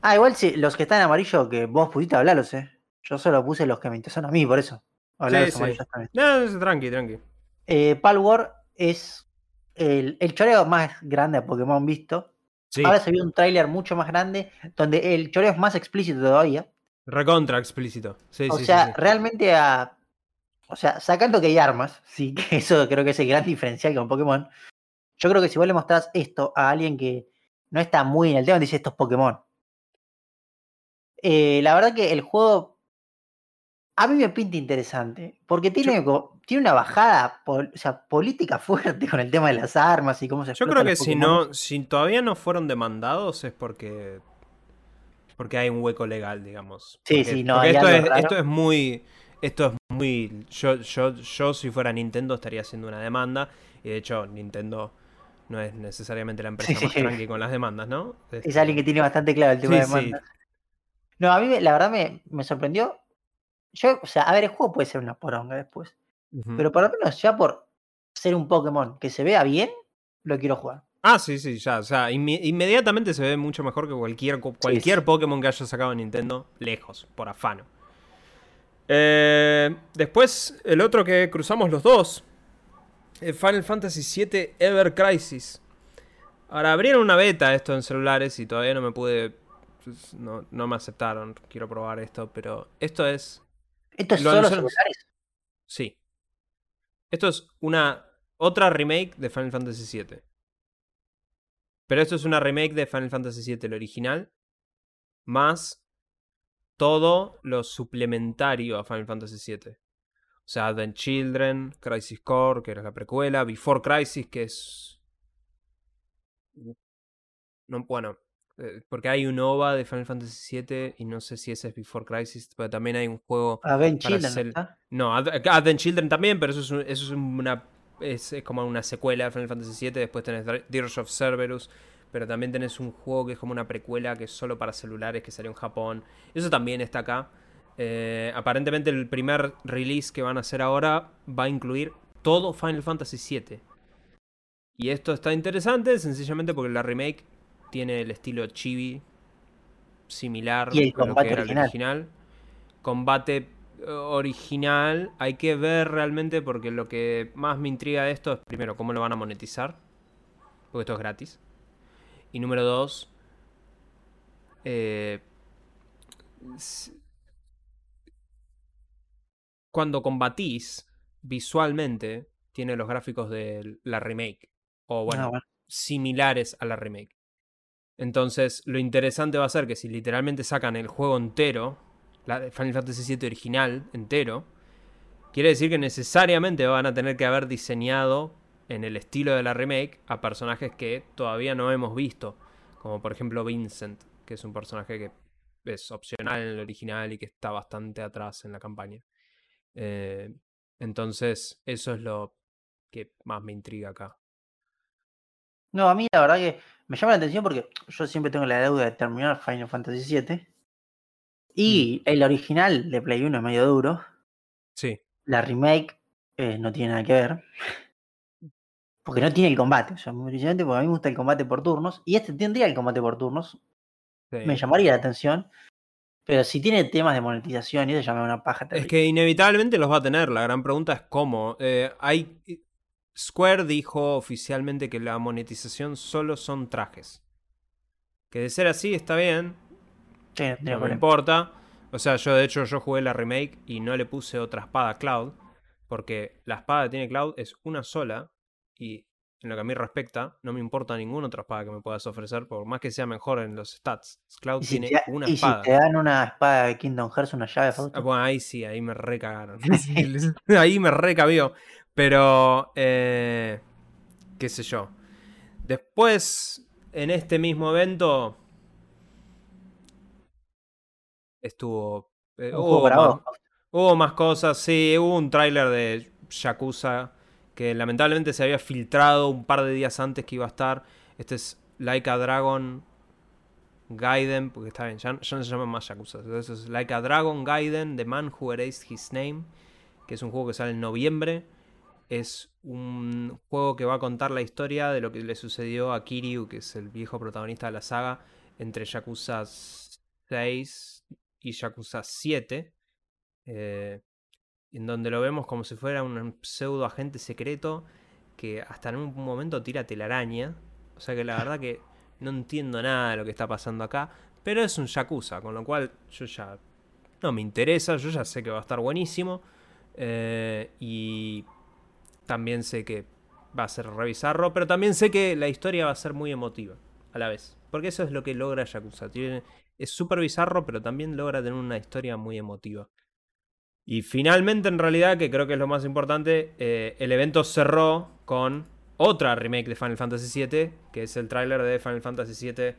Ah, igual sí, los que están en amarillo que vos pudiste hablarlos, eh. Yo solo puse los que me interesan a mí, por eso. Hablar Sí, sí. No, no, tranqui, tranqui. Eh, Pal War es el, el choreo más grande de Pokémon visto. Sí, Ahora se vio un tráiler mucho más grande, donde el choreo es más explícito todavía. recontra explícito. Sí, O sea, realmente a. O sea, sacando que hay armas, sí, que eso creo que es el gran diferencial con Pokémon. Yo creo que si vos le mostrás esto a alguien que no está muy en el tema, dice esto es Pokémon. Eh, la verdad que el juego a mí me pinta interesante, porque tiene, tiene una bajada pol- o sea, política fuerte con el tema de las armas y cómo se Yo creo que si no, si todavía no fueron demandados es porque porque hay un hueco legal, digamos. Sí, Porque- sí, no, porque hay esto algo es, raro. esto es muy esto es muy yo, yo yo si fuera Nintendo estaría haciendo una demanda y de hecho Nintendo no es necesariamente la empresa Sí, más sí. tranqui con las demandas, ¿no? Es Este, alguien que tiene bastante claro el tema Sí, de demandas. No, a mí la verdad me, me sorprendió. Yo, o sea, a ver, el juego puede ser una poronga después. Pero por lo menos ya por ser un Pokémon que se vea bien, lo quiero jugar. Ah, sí, sí, ya. O sea, inme- inmediatamente se ve mucho mejor que cualquier, cualquier sí. Pokémon que haya sacado Nintendo. Lejos, por afano. Eh, después, el otro que cruzamos los dos. el Final Fantasy VII Ever Crisis. Ahora, abrieron una beta esto en celulares y todavía no me pude... pues, No, no me aceptaron. Quiero probar esto, pero esto es... Esto es Lo solo anunciaron- celulares. Sí. Esto es una otra remake de Final Fantasy VII. Pero esto es una remake de Final Fantasy VII, el original, más todo lo suplementario a Final Fantasy VII. O sea, Advent Children, Crisis Core, que era la precuela, Before Crisis, que es... No, bueno, porque hay un OVA de Final Fantasy VII y no sé si ese es Before Crisis, pero también hay un juego A Ben para Children, ¿no hacer- Advent Children también, pero eso es, un- eso es una. Es, es como una secuela de Final Fantasy VII. Después tenés Dirge of Cerberus. Pero también tenés un juego que es como una precuela que es solo para celulares que salió en Japón. Eso también está acá. Eh, aparentemente el primer release que van a hacer ahora va a incluir todo Final Fantasy VII. Y esto está interesante sencillamente porque la remake tiene el estilo chibi similar Y el a lo que combate era el original. original. Combate eh, original hay que ver realmente porque lo que más me intriga de esto es primero cómo lo van a monetizar. Porque esto es gratis. Y número dos, eh, cuando combatís visualmente, tiene los gráficos de la remake. O bueno, Ah, bueno. similares a la remake. Entonces, lo interesante va a ser que si literalmente sacan el juego entero, la Final Fantasy VII original entero, quiere decir que necesariamente van a tener que haber diseñado en el estilo de la remake a personajes que todavía no hemos visto, como por ejemplo Vincent, que es un personaje que es opcional en el original y que está bastante atrás en la campaña. Eh, entonces, eso es lo que más me intriga acá. No, a mí la verdad que me llama la atención porque yo siempre tengo la deuda de terminar Final Fantasy VII. Y el original de Play 1 es medio duro. Sí, La remake eh, no tiene nada que ver. Porque no tiene el combate. O sea, muy brillante porque a mí me gusta el combate por turnos. Y este tendría el combate por turnos. sí. Me llamaría la atención. Pero si tiene temas de monetización y eso ya me una paja Es terrible. que inevitablemente los va a tener. La gran pregunta es cómo. Eh, hay... Square dijo oficialmente que la monetización solo son trajes. Que de ser así está bien, Sí, no me problema. importa. O sea, yo de hecho yo jugué la remake y no le puse otra espada a Cloud. Porque la espada que tiene Cloud es una sola. Y en lo que a mí respecta, no me importa ninguna otra espada que me puedas ofrecer. Por más que sea mejor en los stats. Cloud si, tiene te, una y si espada. te dan una espada de Kingdom Hearts, una llave, Ah. Bueno, ahí sí, ahí me recagaron. ahí me recabió. Pero, eh, qué sé yo. Después, en este mismo evento, estuvo... eh, más, hubo más cosas, sí, hubo un tráiler de Yakuza que lamentablemente se había filtrado un par de días antes que iba a estar. Este es Like a Dragon Gaiden, porque está bien, ya, ya no se llama más Yakuza. Entonces es Like a Dragon Gaiden, The Man Who Erased His Name, que es un juego que sale en noviembre. Es un juego que va a contar la historia de lo que le sucedió a Kiryu, que es el viejo protagonista de la saga, entre Yakuza 6 y Yakuza 7. eh, en donde lo vemos como si fuera un pseudo agente secreto que hasta en un momento tira telaraña. O sea que la verdad que no entiendo nada de lo que está pasando acá. Pero es un Yakuza, con lo cual yo ya no me interesa, yo ya sé que va a estar buenísimo. eh, y también sé que va a ser revisarlo, pero también sé que la historia va a ser muy emotiva a la vez. Porque eso es lo que logra Yakuza. Tiene, es súper bizarro, pero también logra tener una historia muy emotiva. Y finalmente, en realidad, que creo que es lo más importante, eh, el evento cerró con otra remake de Final Fantasy VII, que es el tráiler de Final Fantasy VII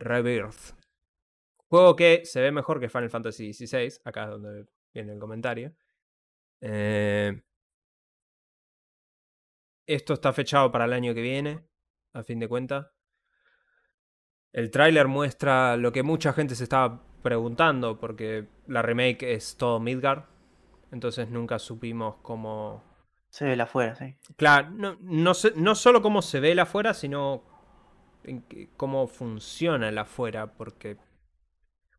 Rebirth. Juego que se ve mejor que Final Fantasy XVI, acá es donde viene el comentario. Eh, esto está fechado para el año que viene, a fin de cuentas. El tráiler muestra lo que mucha gente se estaba preguntando, porque la remake es todo Midgard. Entonces nunca supimos cómo. Se ve la afuera, sí. Claro, no, no, no solo cómo se ve el afuera, sino en cómo funciona el afuera, porque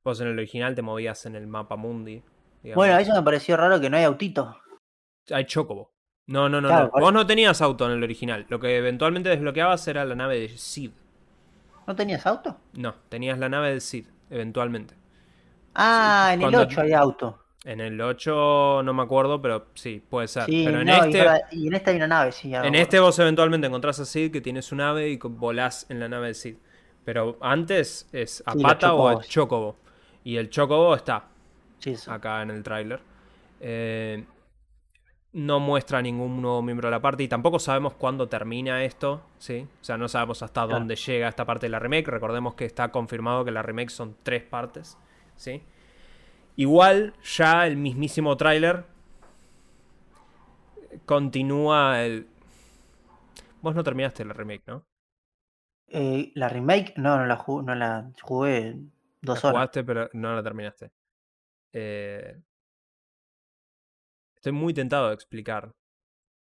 vos en el original te movías en el mapa mundi. digamos. Bueno, eso me pareció raro que no hay autito. Hay Chocobo. No, no, no, Claro, no. por- Vos no tenías auto en el original. Lo que eventualmente desbloqueabas era la nave de Sid. ¿No tenías auto? No, tenías la nave de Sid, eventualmente. Ah, en el cuando- 8 hay auto. En el 8 no me acuerdo, pero sí, puede ser. Sí, pero en no, y, este, y en esta hay una nave, sí. en este vos eventualmente encontrás a Sid que tiene su nave y volás en la nave de Sid. Pero antes es a Sí, pata o a chocobo. Y el chocobo está Sí, acá en el tráiler. Eh, no muestra ningún nuevo miembro de la parte y tampoco sabemos cuándo termina esto, ¿sí? O sea, no sabemos hasta Claro. dónde llega esta parte de la remake. Recordemos que está confirmado que la remake son tres partes, ¿sí? Igual, ya el mismísimo tráiler continúa el... Vos no terminaste la remake, ¿no? Eh, la remake, no, no la, jugué, no la jugué dos La horas. jugaste, pero no la terminaste. Eh, estoy muy tentado de explicar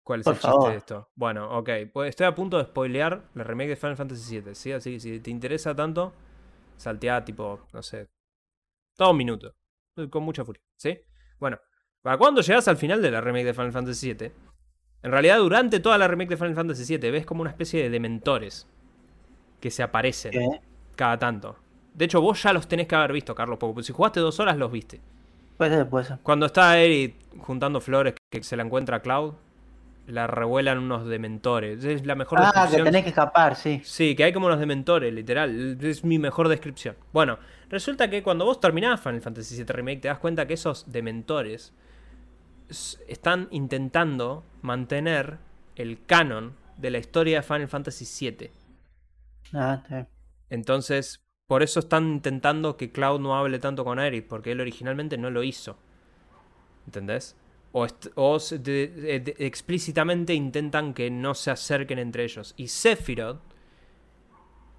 cuál es Por el chiste de esto. Bueno, ok. Pues estoy a punto de spoilear la remake de Final Fantasy VII, ¿sí? Así que si te interesa tanto, saltea tipo, no sé, todo un minuto. Con mucha furia, ¿sí? Bueno, para cuando llegas al final de la remake de Final Fantasy VII, en realidad durante toda la remake de Final Fantasy VII ves como una especie de dementores que se aparecen cada tanto. De hecho, vos ya los tenés que haber visto, Carlos, porque si jugaste dos horas los viste. Puede ser, puede ser. Cuando está Eri juntando flores que se la encuentra a Cloud, la revuelan unos dementores. Es la mejor Ah, que tenés que escapar, sí. Sí, que hay como unos dementores, literal. Es mi mejor descripción. Bueno, resulta que cuando vos terminás Final Fantasy VII Remake, te das cuenta que esos dementores están intentando mantener el canon de la historia de Final Fantasy VII. Ah, bien. Entonces, por eso están intentando que Cloud no hable tanto con Aerith, porque él originalmente no lo hizo. ¿Entendés? O, de- explícitamente intentan que no se acerquen entre ellos. Y Sephiroth,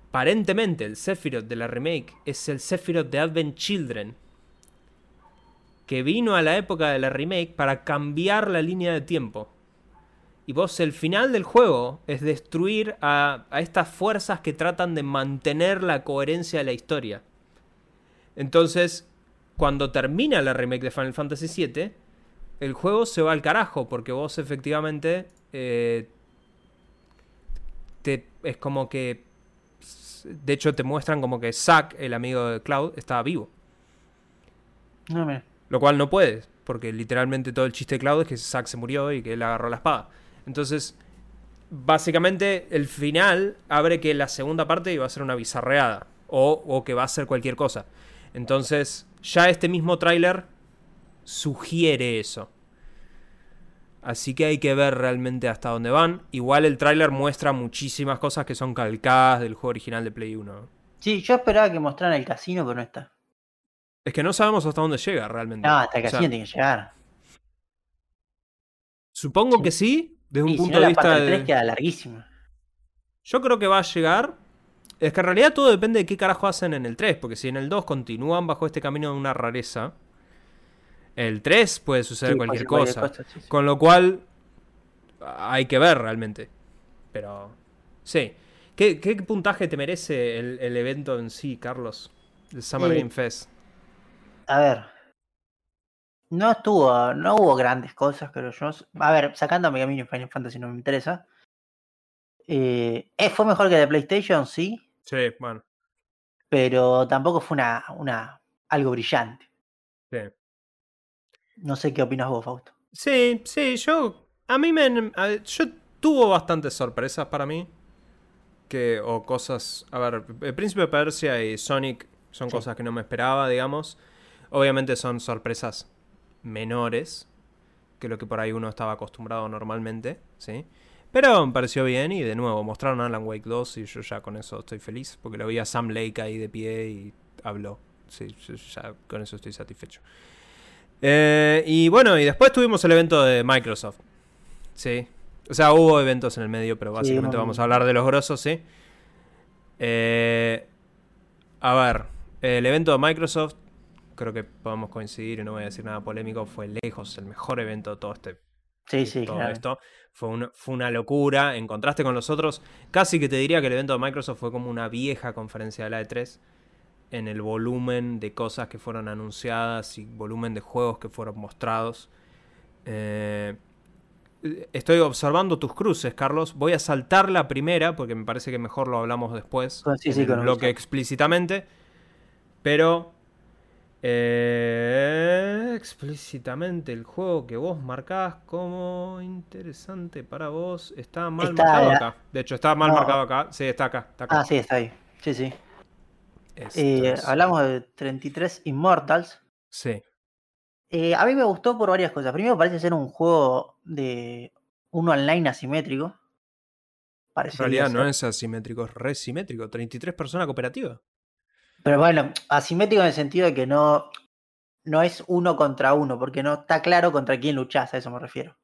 aparentemente el Sephiroth de la remake es el Sephiroth de Advent Children, que vino a la época de la remake para cambiar la línea de tiempo. Y vos, el final del juego es destruir a, a estas fuerzas que tratan de mantener la coherencia de la historia. Entonces, cuando termina la remake de Final Fantasy VII, el juego se va al carajo, porque vos efectivamente eh, te, es como que... De hecho, te muestran como que Zack, el amigo de Cloud, estaba vivo. No, mira. Lo cual no puedes, porque literalmente todo el chiste de Cloud es que Zack se murió y que él agarró la espada. Entonces, básicamente el final abre que la segunda parte iba a ser una bizarreada. O, o que va a ser cualquier cosa. Entonces, ya este mismo tráiler sugiere eso. Así que hay que ver realmente hasta dónde van. Igual el tráiler muestra muchísimas cosas que son calcadas del juego original de Play 1. Sí, yo esperaba que mostraran el casino, pero no está. Es que no sabemos hasta dónde llega realmente. No, hasta el O sea, casino tiene que llegar. Supongo Sí. que sí, desde un si punto no, de la vista parte de... 3 queda larguísima. Yo creo que va a llegar. Es que en realidad todo depende de qué carajo hacen en el 3. Porque si en el 2 continúan bajo este camino de una rareza. El 3 puede suceder Sí, cualquier, cosa. ser cualquier cosa, sí, sí. Con lo cual. Hay que ver realmente. Pero. Sí. ¿Qué, qué puntaje te merece el, el evento en sí, Carlos? El Summer Game Fest. A ver. No estuvo, no hubo grandes cosas, creo yo. A ver, sacándome que a mí Final Fantasy no me interesa. Eh, eh, fue mejor que de PlayStation, sí, Sí, bueno. pero tampoco fue una, una algo brillante. Sí. No sé qué opinas vos, Fausto. Sí, sí, yo. A mí me. a yo tuvo bastantes sorpresas para mí. Que. O cosas. A ver, el Príncipe de Persia y Sonic son Sí. cosas que no me esperaba, digamos. Obviamente son sorpresas menores. Que lo que por ahí uno estaba acostumbrado normalmente, ¿sí? Pero me pareció bien y de nuevo mostraron Alan Wake 2 y yo ya con eso estoy feliz. Porque lo vi a Sam Lake ahí de pie y habló. Sí, yo ya con eso estoy satisfecho. Eh, y bueno, y después tuvimos el evento de Microsoft. Sí. O sea, hubo eventos en el medio, pero básicamente un- vamos a hablar de los grosos, ¿sí? Eh, a ver, el evento de Microsoft, creo que podemos coincidir y no voy a decir nada polémico, fue lejos el mejor evento de todo este Sí, sí, todo claro. esto. Fue una, fue una locura. En contraste con los otros, casi que te diría que el evento de Microsoft fue como una vieja conferencia de la E3 en el volumen de cosas que fueron anunciadas y volumen de juegos que fueron mostrados. Eh, estoy observando tus cruces, Carlos. Voy a saltar la primera porque me parece que mejor lo hablamos después Con- sí, en sí, el bloque explícitamente. Pero eh, explícitamente el juego que vos marcás como interesante para vos está mal Está marcado la- acá. De hecho, está mal No. marcado acá. Sí, está acá. Está acá. Ah, sí, está ahí. Sí, sí. Esto Eh, hablamos de 33 Immortals. Sí. Eh, a mí me gustó por varias cosas. Primero, parece ser un juego de un online asimétrico. En realidad no es asimétrico, es re simétrico. 33 personas cooperativa. Pero bueno, asimétrico en el sentido de que no, no es uno contra uno, porque no está claro contra quién luchás, a eso me refiero.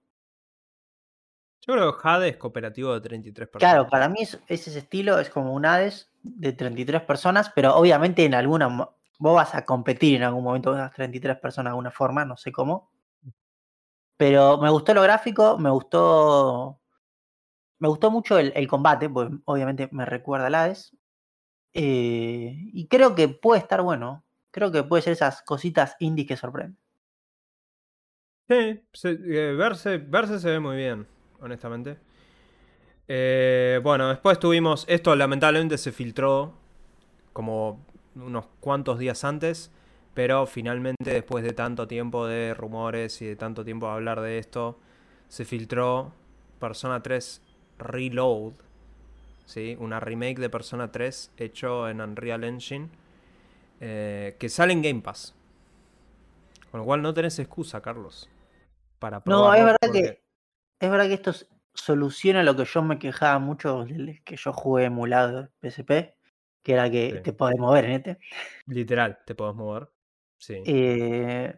Yo creo que Jade es cooperativo de 33 personas. Claro, para mí es, es ese estilo, es como un Hades de 33 personas, pero obviamente en alguna vos vas a competir en algún momento con esas 33 personas de alguna forma, no sé cómo. Pero me gustó lo gráfico, me gustó. Me gustó mucho el, el combate, porque obviamente me recuerda a Hades. Eh, y creo que puede estar bueno. Creo que puede ser esas cositas indie que sorprenden. Sí, se- eh, verse, verse se ve muy bien, honestamente. Eh, bueno, después tuvimos. Esto lamentablemente se filtró como unos cuantos días antes. Pero finalmente, después de tanto tiempo de rumores y de tanto tiempo de hablar de esto, se filtró Persona 3 Reload. ¿sí? Una remake de Persona 3 hecho en Unreal Engine. eh, que sale en Game Pass. Con lo cual no tenés excusa, Carlos. Para No, probarlo es verdad porque- que. Es verdad que esto soluciona lo que yo me quejaba mucho del que yo jugué emulado PSP, que era que Sí. te podés mover en este. Literal, te podés mover. Sí. Eh,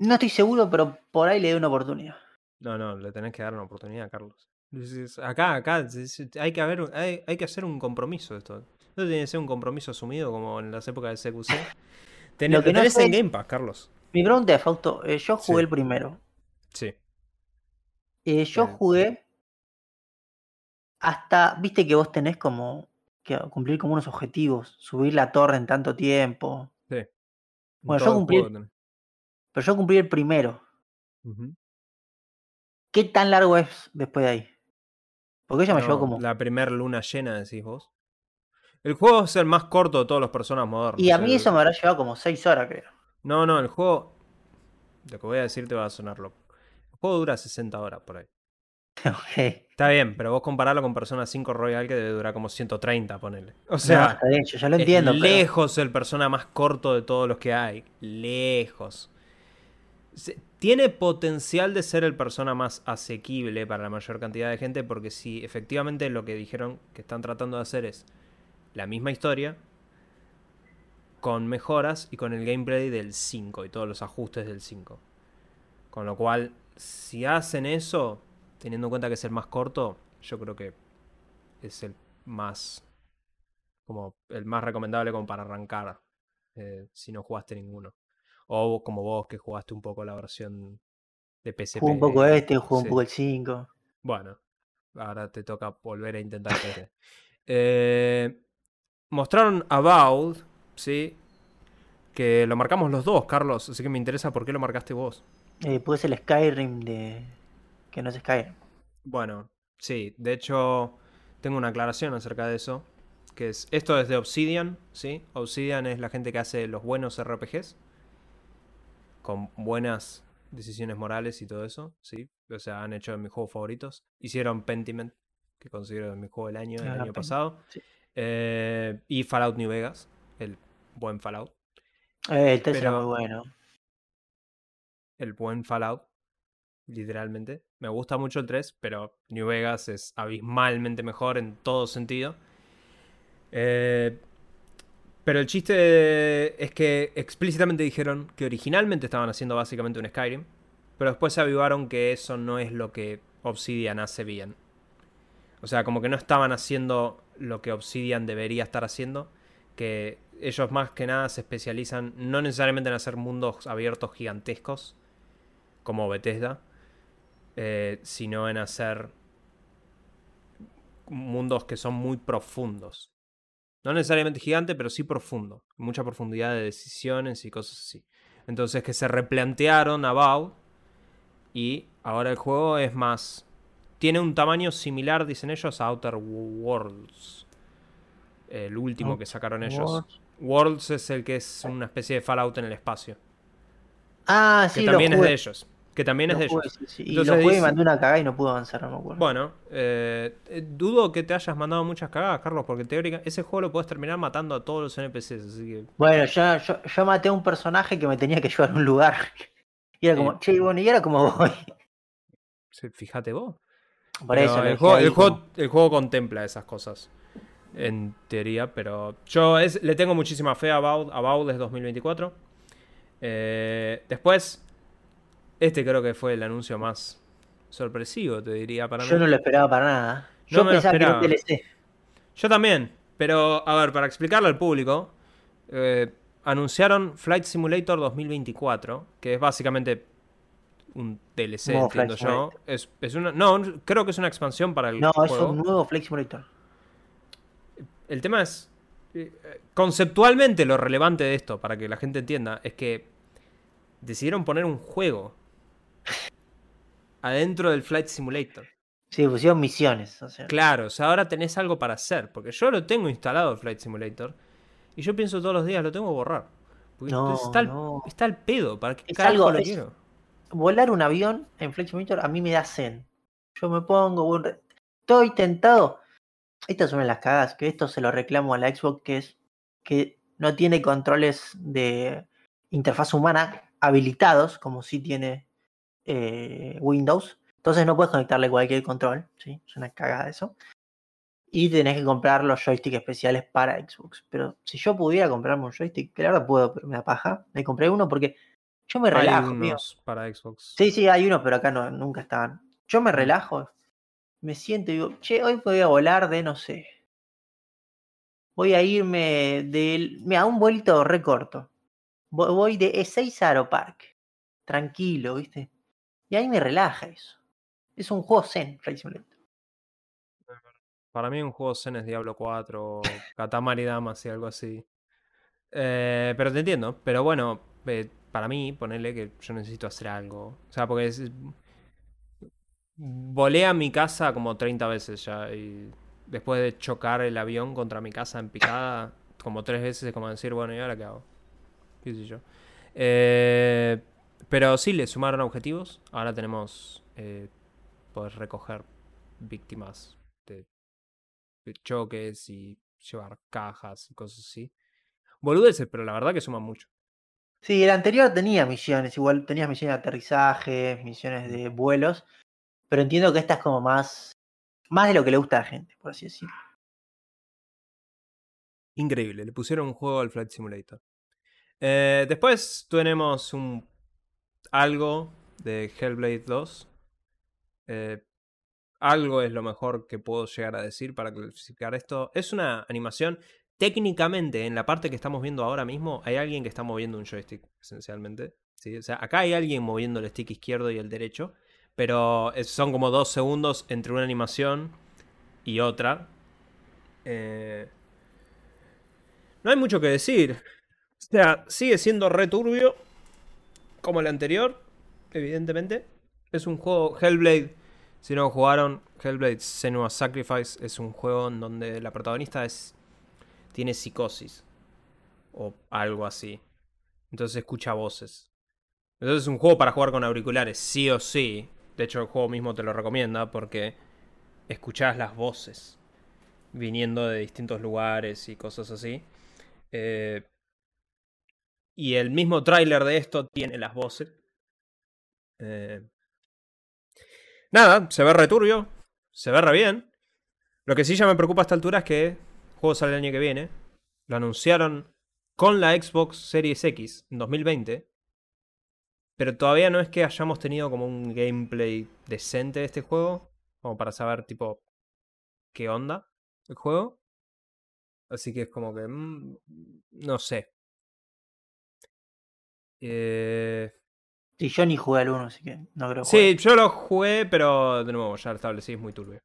no estoy seguro, pero por ahí le doy una oportunidad. No, no, le tenés que dar una oportunidad, Carlos. Acá, acá, hay que, haber, hay, hay que hacer un compromiso de esto. No tiene que ser un compromiso asumido como en las épocas de CQC. Tenés, Lo que no tenés en Game Pass, Carlos. Mi pregunta es, Fausto, eh, yo jugué Sí. el primero. Sí. Eh, yo Bien. jugué hasta, viste que vos tenés como que cumplir como unos objetivos, subir la torre en tanto tiempo. sí. En Bueno, yo todo cumplí-. Pero yo cumplí el primero. ¿Qué tan largo es después de ahí? Porque ella me llevó como... La primer luna llena, decís vos. El juego es el más corto de todas las personas modernas. Y a mí el- eso me habrá llevado como 6 horas, creo. No, no, el juego. Lo que voy a decir te va a sonar loco. El juego dura 60 horas por ahí. ok. Está bien, pero vos compararlo con Persona 5 Royal que debe durar como 130, ponele. O No, sea, está bien, yo ya lo es entiendo. pero- lejos el Persona más corto de todos los que hay. Lejos. Se- Tiene potencial de ser el Persona más asequible para la mayor cantidad de gente porque si efectivamente lo que dijeron que están tratando de hacer es la misma historia con mejoras y con el gameplay del 5 y todos los ajustes del 5. Con lo cual, si hacen eso, teniendo en cuenta que es el más corto, yo creo que es el más como el más recomendable como para arrancar eh, si no jugaste ninguno. O como vos que jugaste un poco la versión de PSP. Jugué un poco este, jugué Sí. un poco el 5. Bueno, ahora te toca volver a intentar PC. Eh, mostraron About, ¿sí? Que lo marcamos los dos, Carlos. Así que me interesa por qué lo marcaste vos. Eh, pues el Skyrim de... Que no es Skyrim. Bueno, sí, de hecho tengo una aclaración acerca de eso. Que es, esto es de Obsidian, ¿sí? Obsidian es la gente que hace los buenos RPGs. Con buenas decisiones morales y todo eso, ¿sí? O sea, han hecho de mis juegos favoritos. Hicieron Pentiment, que considero mi juego del año, el Ah, año pasado. sí. Eh, y Fallout New Vegas, el buen Fallout. Eh, el 3 era Pero- muy bueno. El buen Fallout, literalmente. Me gusta mucho el 3, pero New Vegas es abismalmente mejor en todo sentido. Eh, pero el chiste es que explícitamente dijeron que originalmente estaban haciendo básicamente un Skyrim, pero después se avivaron que eso no es lo que Obsidian hace bien. O sea, como que no estaban haciendo lo que Obsidian debería estar haciendo, que ellos más que nada se especializan no necesariamente en hacer mundos abiertos gigantescos, como Bethesda, eh, sino en hacer mundos que son muy profundos. No necesariamente gigante, pero sí profundo. Mucha profundidad de decisiones y cosas así. Entonces que se replantearon About y ahora el juego es más... Tiene un tamaño similar, dicen ellos, a Outer Worlds. El último que sacaron ellos. Worlds. Worlds es el que es una especie de Fallout en el espacio. Ah, Que sí, también lo es de ellos. Que también es de ellos. Y Entonces lo jugué y mandé una cagada y no pude avanzar, no me acuerdo. Bueno, eh, eh, dudo que te hayas mandado muchas cagadas, Carlos, porque teórica ese juego lo puedes terminar matando a todos los NPCs, así que Bueno, yo, yo, yo maté a un personaje que me tenía que llevar a un lugar. Y era como, che, bueno, ¿y ahora cómo voy? fíjate vos. Por Pero eso el, juego, el, juego, como- el juego contempla esas cosas, en teoría, pero yo es- le tengo muchísima fe a About, About es 2024. Eh, después, este creo que fue el anuncio más sorpresivo, te diría, para mí. Yo no lo esperaba para nada. No Yo pensaba que era un. DLC. Yo también, pero a ver, para explicarle al público, Eh, anunciaron Flight Simulator 2024, que es básicamente un DLC, Nuevo entiendo Flight yo. Es, es una, no, creo que es una expansión para el No, es juego. un nuevo Flight Simulator. El tema es. eh, Conceptualmente, lo relevante de esto, para que la gente entienda, es que decidieron poner un juego adentro del Flight Simulator. Sí, pusieron misiones. O sea, Claro, o sea, ahora tenés algo para hacer. Porque yo lo tengo instalado el Flight Simulator. Y yo pienso todos los días, lo tengo que borrar. Porque No, está, el, no. está el pedo. ¿Para qué Es carajo algo- lo es- quiero? volar un avión en Flight Simulator a mí me da zen. Yo me pongo, estoy tentado. Estas son las cagadas, que esto se lo reclamo a la Xbox, que es que no tiene controles de interfaz humana habilitados, como sí tiene eh, Windows. Entonces no puedes conectarle cualquier control, ¿sí? Es una cagada eso. Y tenés que comprar los joysticks especiales para Xbox. Pero si yo pudiera comprarme un joystick, que la verdad puedo, pero me da paja. Me compré uno porque yo me Hay relajo, mío. unos para Xbox. Sí, sí, hay uno, pero acá no, nunca estaban. Yo me relajo, me siento y digo, che, hoy voy a volar de, no sé. Voy a irme del. Mira, un vuelito re corto. Vo- Voy de E6 a Aeropark. Tranquilo, ¿viste? Y ahí me relaja eso. Es un juego zen, Flight Simulator. Para mí un juego Zen es Diablo 4 o Katamari Damacy, algo así. Eh, pero te entiendo. Pero bueno, eh, para mí, ponerle que yo necesito hacer algo. O sea, porque es... Volé a mi casa como 30 veces ya. Y después de chocar el avión contra mi casa en picada, como tres veces, es como decir, bueno, ¿y ahora qué hago? ¿Qué sé yo? Eh, pero sí, le sumaron objetivos. Ahora tenemos... Eh, poder recoger víctimas de de choques y llevar cajas y cosas así. Boludeces, pero la verdad que suman mucho. Sí, el anterior tenía misiones, igual tenías misiones de aterrizaje, misiones de vuelos. Pero entiendo que esta es como más. Más de lo que le gusta a la gente, por así decirlo. Increíble, le pusieron un juego al Flight Simulator. Eh, después tenemos un algo de Hellblade 2. Eh, algo es lo mejor que puedo llegar a decir para clasificar esto. Es una animación. Técnicamente, en la parte que estamos viendo ahora mismo, hay alguien que está moviendo un joystick, esencialmente. ¿sí? O sea, acá hay alguien moviendo el stick izquierdo y el derecho. Pero son como dos segundos entre una animación y otra. Eh, no hay mucho que decir. O sea, sigue siendo returbio. Como el anterior, evidentemente. Es un juego Hellblade. Si no jugaron, Hellblade Senua's Sacrifice es un juego en donde la protagonista es tiene psicosis o algo así. Entonces escucha voces. Entonces es un juego para jugar con auriculares, sí o sí. De hecho, el juego mismo te lo recomienda porque escuchás las voces viniendo de distintos lugares y cosas así. Eh, y el mismo tráiler de esto tiene las voces. Eh, nada, se ve returbio. Se ve re bien. Lo que sí ya me preocupa a esta altura es que el juego sale el año que viene. Lo anunciaron con la Xbox Series X en 2020. Pero todavía no es que hayamos tenido como un gameplay decente de este juego. Como para saber, tipo, qué onda el juego. Así que es como que. mm, no sé. Eh, Sí, yo ni jugué al 1, así que no creo Sí, yo lo jugué, pero de nuevo, ya lo establecí, es muy turbio.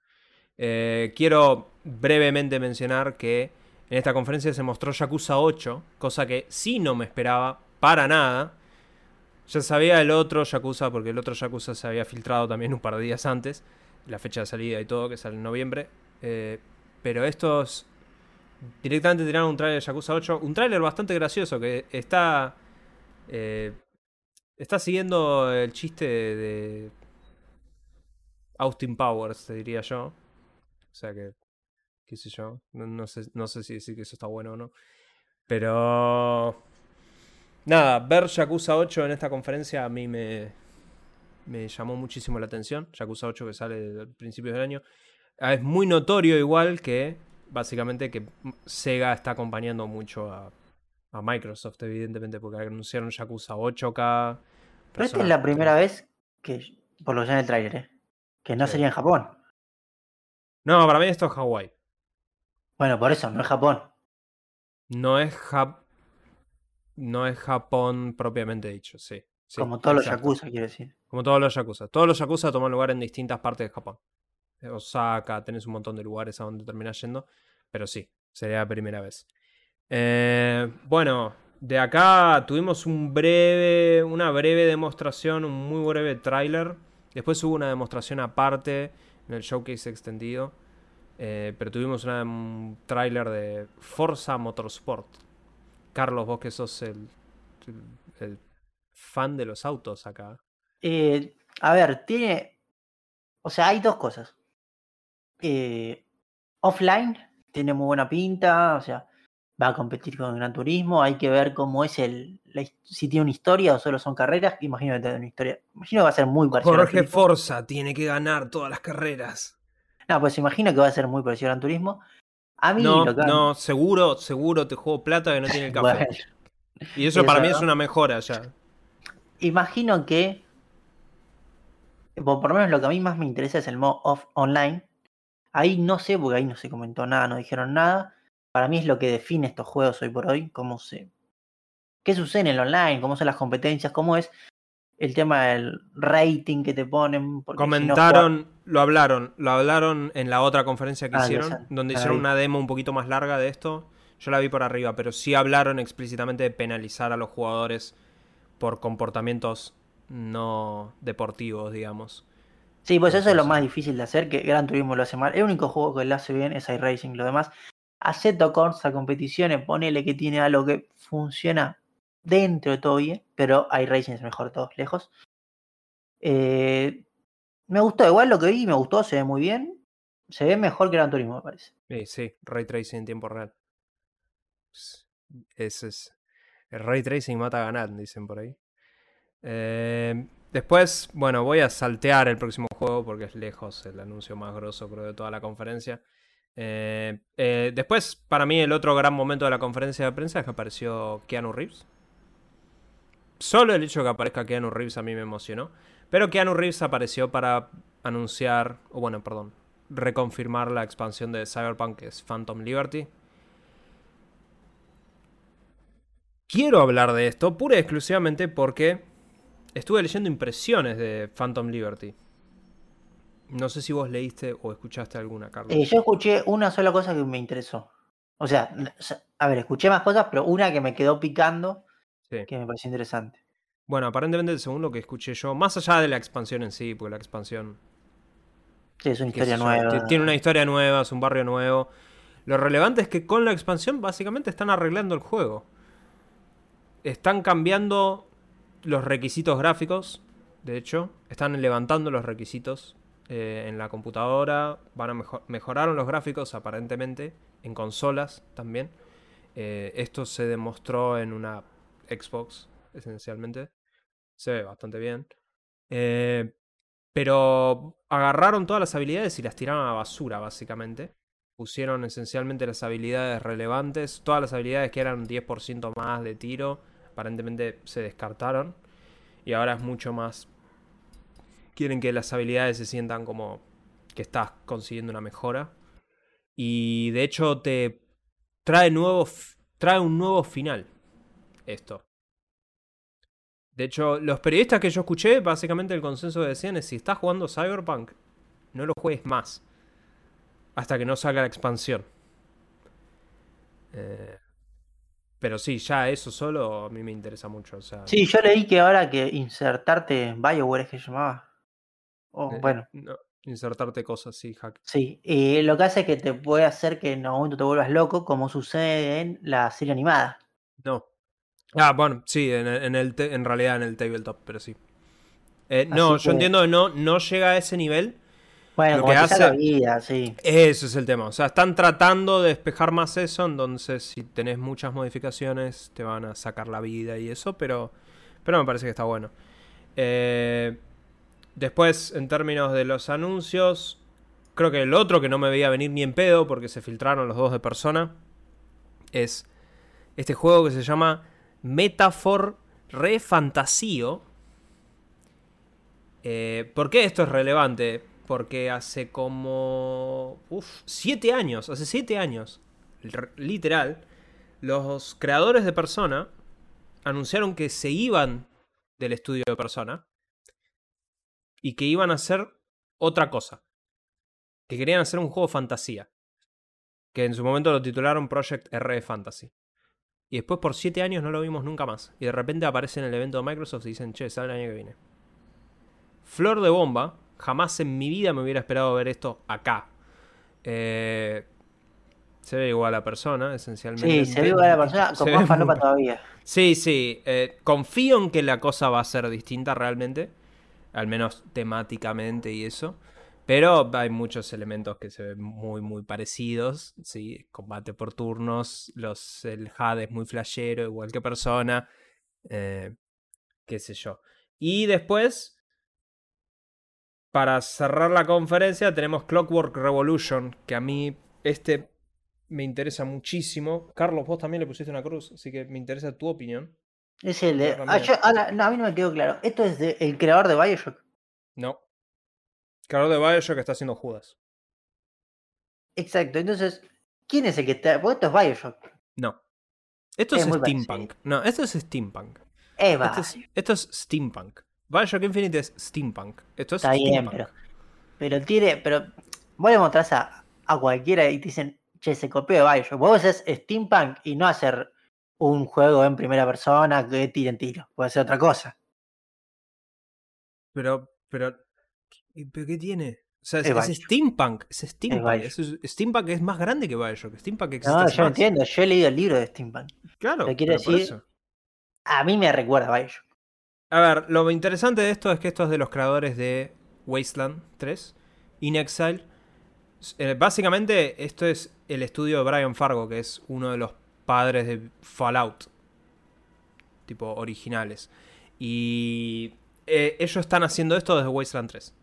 Eh, quiero brevemente mencionar que en esta conferencia se mostró Yakuza 8, cosa que sí no me esperaba para nada. Ya sabía el otro Yakuza, porque el otro Yakuza se había filtrado también un par de días antes, la fecha de salida y todo, que sale en noviembre. Eh, pero estos directamente tiraron un tráiler de Yakuza 8, un tráiler bastante gracioso que está... eh, Está siguiendo el chiste de, Austin Powers, te diría yo. O sea que, qué sé yo, no, no sé, no sé si decir que eso está bueno o no. Pero... Nada, ver Yakuza 8 en esta conferencia a mí me, me llamó muchísimo la atención. Yakuza 8 que sale a principios del año. Ah, Es muy notorio igual que, básicamente, que Sega está acompañando mucho a, a Microsoft, evidentemente, porque anunciaron Yakuza 8K. Pero esta es la primera vez que, por lo que en el tráiler, ¿eh? que no Sí. sería en Japón. No, para mí esto es Hawái. Bueno, por eso, no es Japón. No es Jap... no es Japón propiamente dicho, sí. sí, Como todos los. Yakuza, quiero decir. Como todos los Yakuza. Todos los Yakuza toman lugar en distintas partes de Japón. Eh, Osaka, tenés un montón de lugares a donde terminás yendo. Pero sí, sería la primera vez. Eh, bueno, de acá tuvimos una breve demostración, un muy breve tráiler. Después hubo una demostración aparte en el showcase extendido. Eh, pero tuvimos un tráiler de Forza Motorsport. Carlos, vos que sos el, el- el fan de los autos acá. Eh, a ver, tiene. O sea, hay dos cosas. Eh, offline tiene muy buena pinta, o sea, va a competir con Gran Turismo. Hay que ver cómo es el. la si tiene una historia o solo son carreras. Imagino que tiene una historia. Imagino que va a ser muy parecido Jorge. Forza tiene que ganar todas las carreras. No, pues imagino que va a ser muy parecido a Gran Turismo. A mí No, lo que no, seguro, seguro te juego plata que no tiene el café. Bueno, y eso eso para mí no. es una mejora ya. imagino que. Por por lo menos lo que a mí más me interesa es el modo off online. Ahí no sé, porque ahí no se comentó nada, no dijeron nada. Para mí es lo que define estos juegos hoy por hoy, cómo se. ¿Qué sucede en el online? ¿Cómo son las competencias? ¿Cómo es el tema del rating que te ponen? porque si no Comentaron, lo hablaron, lo hablaron en la otra conferencia que Ah, hicieron, donde la hicieron una demo un poquito más larga de esto. Yo la vi por arriba, pero sí hablaron explícitamente de penalizar a los jugadores por comportamientos no deportivos, digamos. Sí, pues eso es lo más difícil de hacer, que Gran Turismo lo hace mal. El único juego que lo hace bien es iRacing, lo demás. Acepto Corsa competiciones, ponele que tiene algo que funciona dentro de todo bien, pero iRacing es mejor todos lejos. Eh, me gustó, igual lo que vi, me gustó, se ve muy bien. Se ve mejor que Gran Turismo, me parece. Sí, sí, ray tracing en tiempo real. Es- Ese es. El ray tracing mata a ganar, dicen por ahí. Eh, después, bueno, voy a saltear el próximo juego porque es lejos el anuncio más grosso, creo, de toda la conferencia. Eh, eh, después, para mí, el otro gran momento de la conferencia de prensa es que apareció Keanu Reeves. Solo el hecho de que aparezca Keanu Reeves a mí me emocionó. Pero Keanu Reeves apareció para anunciar, o bueno, perdón, reconfirmar la expansión de Cyberpunk, que es Phantom Liberty. Quiero hablar de esto pura y exclusivamente porque estuve leyendo impresiones de Phantom Liberty. No sé si vos leíste o escuchaste alguna, Carlos. Eh, yo escuché una sola cosa que me interesó. O sea, a ver, escuché más cosas, pero una que me quedó picando, Sí. que me pareció interesante. Bueno, aparentemente, según lo que escuché yo, más allá de la expansión en sí, porque la expansión Sí, es una historia nueva. ti- Tiene una historia nueva, es un barrio nuevo. Lo relevante es que con la expansión básicamente están arreglando el juego. Están cambiando los requisitos gráficos, de hecho. Están levantando los requisitos eh, en la computadora. Van a mejo- mejoraron los gráficos aparentemente en consolas también. Eh, esto se demostró en una Xbox, esencialmente. Se ve bastante bien. Eh, pero agarraron todas las habilidades y las tiraron a basura, básicamente. Pusieron esencialmente las habilidades relevantes. Todas las habilidades que eran 10% más de tiro, aparentemente se descartaron. Y ahora es mucho más... Quieren que las habilidades se sientan como que estás consiguiendo una mejora. Y de hecho te trae, nuevo, trae un nuevo final. Esto. De hecho, los periodistas que yo escuché, básicamente el consenso que decían es si estás jugando Cyberpunk, no lo juegues más. Hasta que no salga la expansión. Eh, pero sí, ya eso solo a mí me interesa mucho. O sea, Sí, yo leí que ahora que insertarte en Bioware es que llamaba. O, eh, bueno, no, insertarte cosas, sí, hack. sí. Y lo que hace es que te puede hacer que en algún momento te vuelvas loco, como sucede en la serie animada. No. Ah, bueno, sí, en, el- en el te- en realidad en el tabletop, pero sí. Eh, no, yo entiendo que no, no llega a ese nivel. Bueno, Lo que hace- vida, sí. Eso es el tema. O sea, están tratando de despejar más eso. Entonces, si tenés muchas modificaciones, te van a sacar la vida y eso. Pero, pero me parece que está bueno. Eh, después, en términos de los anuncios, creo que el otro que no me veía venir ni en pedo, porque se filtraron los dos de persona, es este juego que se llama Metafor Re Fantasio. Eh, ¿Por qué esto es relevante? Porque hace como. Uf, siete años. Hace siete años. Literal. Los creadores de Persona anunciaron que se iban del estudio de persona y que iban a hacer otra cosa. Que querían hacer un juego fantasía. Que en su momento lo titularon Project R Fantasy. Y después por siete años no lo vimos nunca más. Y de repente aparece en el evento de Microsoft y dicen, che, sale el año que viene. Flor de bomba. Jamás en mi vida me hubiera esperado ver esto acá. Eh, se ve igual a la persona, esencialmente. Sí, se ve igual a la persona, con más falopa muy- todavía. Sí, sí. eh, confío en que la cosa va a ser distinta realmente. Al menos temáticamente y eso. Pero hay muchos elementos que se ven muy, muy parecidos. Sí, combate por turnos. Los, el HUD es muy flashero, igual que persona. eh, qué sé yo. Y después, para cerrar la conferencia, tenemos Clockwork Revolution. Que a mí este me interesa muchísimo. Carlos, vos también le pusiste una cruz, así que me interesa tu opinión. Es el de. Ah, ahora, no, a mí no me quedó claro. Esto es de, el creador de Bioshock. No. Creador de Bioshock está haciendo Judas. Exacto. Entonces, ¿quién es el que está? Porque esto es Bioshock. No. Esto Es steampunk. No, esto es steampunk. Eva. Esto es, esto es steampunk. Bioshock Infinite es steampunk. Esto es Está bien, steampunk. pero. Pero tiene. Pero. Vos le mostrás a, a cualquiera y te dicen, che, se copió de Bioshock. Vos haces steampunk y no hacer un juego en primera persona que tire en tiro. Puede ser otra cosa. Pero, pero, ¿y- ¿pero qué tiene? O sea, es, Es steampunk. Es steampunk. Es- es- steampunk es más grande que Bioshock. Steampunk existe No, yo entiendo. Yo he leído el libro de steampunk. Claro, Te quiero pero decir-. A mí me recuerda a Bioshock. A ver, lo interesante de esto es que esto es de los creadores de Wasteland 3, In Exile. Eh, básicamente, esto es el estudio de Brian Fargo, que es uno de los padres de Fallout, tipo originales. Y eh, ellos están haciendo esto desde Wasteland 3.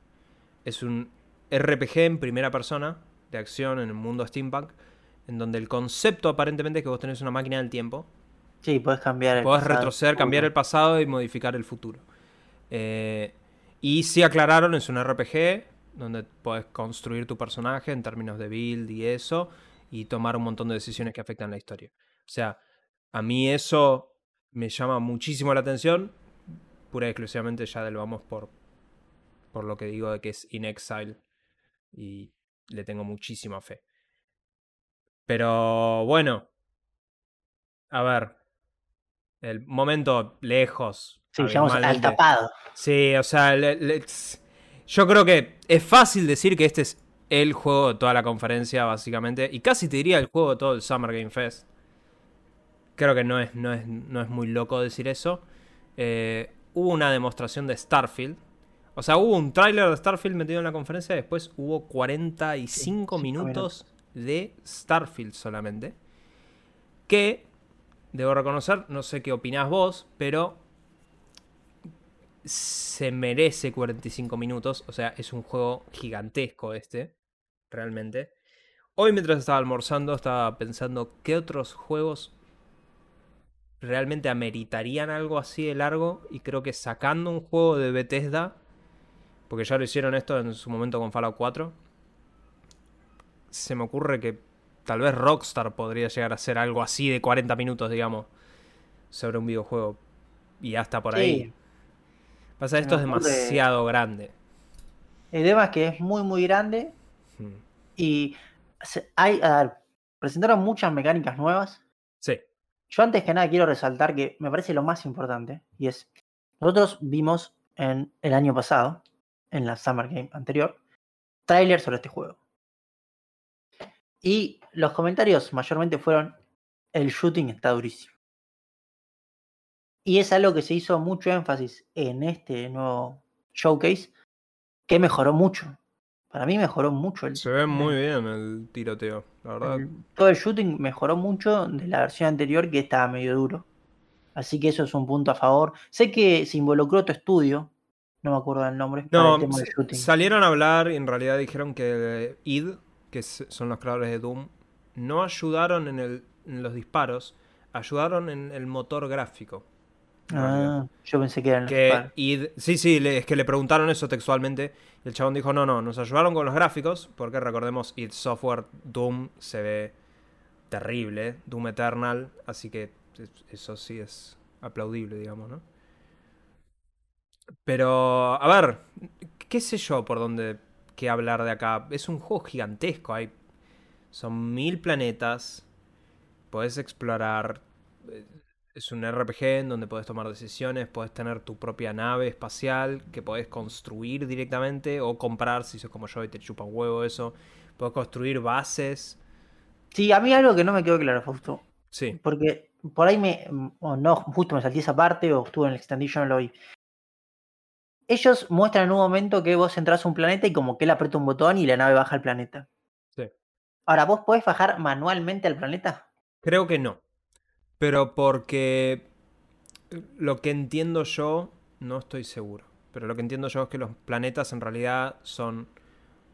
Es un RPG en primera persona, de acción en el mundo steampunk, en donde el concepto aparentemente es que vos tenés una máquina del tiempo Sí, podés cambiar el Podés pasado, retroceder, cambiar el pasado y modificar el futuro. Eh, y sí aclararon, es un RPG donde podés construir tu personaje en términos de build y eso, y tomar un montón de decisiones que afectan la historia. O sea, a mí eso me llama muchísimo la atención, pura y exclusivamente ya del vamos por, por lo que digo de que es In Exile, y le tengo muchísima fe. Pero bueno, a ver, el momento lejos. Sí, llegamos al tapado. Sí, o sea, le- le- yo creo que es fácil decir que este es el juego de toda la conferencia, básicamente. Y casi te diría el juego de todo el Summer Game Fest. Creo que no es, no es, no es muy loco decir eso. Eh, hubo una demostración de Starfield. O sea, hubo un tráiler de Starfield metido en la conferencia. Después hubo 45 cinco minutos de Starfield solamente. Que, debo reconocer, no sé qué opinás vos, pero se merece 45 minutos. O sea, es un juego gigantesco este, realmente. Hoy mientras estaba almorzando estaba pensando qué otros juegos realmente ameritarían algo así de largo. Y creo que sacando un juego de Bethesda, porque ya lo hicieron esto en su momento con Fallout 4, se me ocurre que tal vez Rockstar podría llegar a hacer algo así de 40 minutos, digamos, sobre un videojuego. Y hasta por Sí. ahí. Pasa, esto es demasiado grande. El tema es que es muy, muy grande Hmm. y hay, a ver, presentaron muchas mecánicas nuevas. Sí. Yo antes que nada quiero resaltar que me parece lo más importante y es, nosotros vimos en el año pasado, en la Summer Game anterior, tráiler sobre este juego. Y los comentarios mayormente fueron, el shooting está durísimo. Y es algo que se hizo mucho énfasis en este nuevo showcase, que mejoró mucho. Para mí mejoró mucho el, Se ve muy bien el tiroteo, la verdad. el- todo el shooting mejoró mucho de la versión anterior que estaba medio duro. Así que eso es un punto a favor. Sé que se involucró tu estudio, no me acuerdo del nombre, No, el tema del shooting. salieron a hablar y en realidad dijeron que id, que son los creadores de Doom, no ayudaron en, el, en los disparos, ayudaron en el motor gráfico. Ah, yo pensé que eran los Que id, sí, sí, le- es que le preguntaron eso textualmente y el chabón dijo, no, no, nos ayudaron con los gráficos, porque recordemos, id Software Doom se ve terrible, Doom Eternal, así que es- eso sí es aplaudible, digamos, ¿no? Pero, a ver, qué sé yo por dónde que hablar de acá. Es un juego gigantesco, hay son mil planetas, puedes explorar, eh, es un RPG en donde puedes tomar decisiones, puedes tener tu propia nave espacial que puedes construir directamente o comprar si sos como yo y te chupa un huevo eso. Puedes construir bases. Sí, a mí algo que no me quedó claro, Fausto. Sí. Porque por ahí me. O no, justo me salté esa parte o estuve en el extendition lo vi. Ellos muestran en un momento que vos entras a un planeta y como que él aprieta un botón y la nave baja al planeta. Sí. Ahora, ¿vos podés bajar manualmente al planeta? Creo que no. Pero porque lo que entiendo yo, no estoy seguro. Pero lo que entiendo yo es que los planetas en realidad son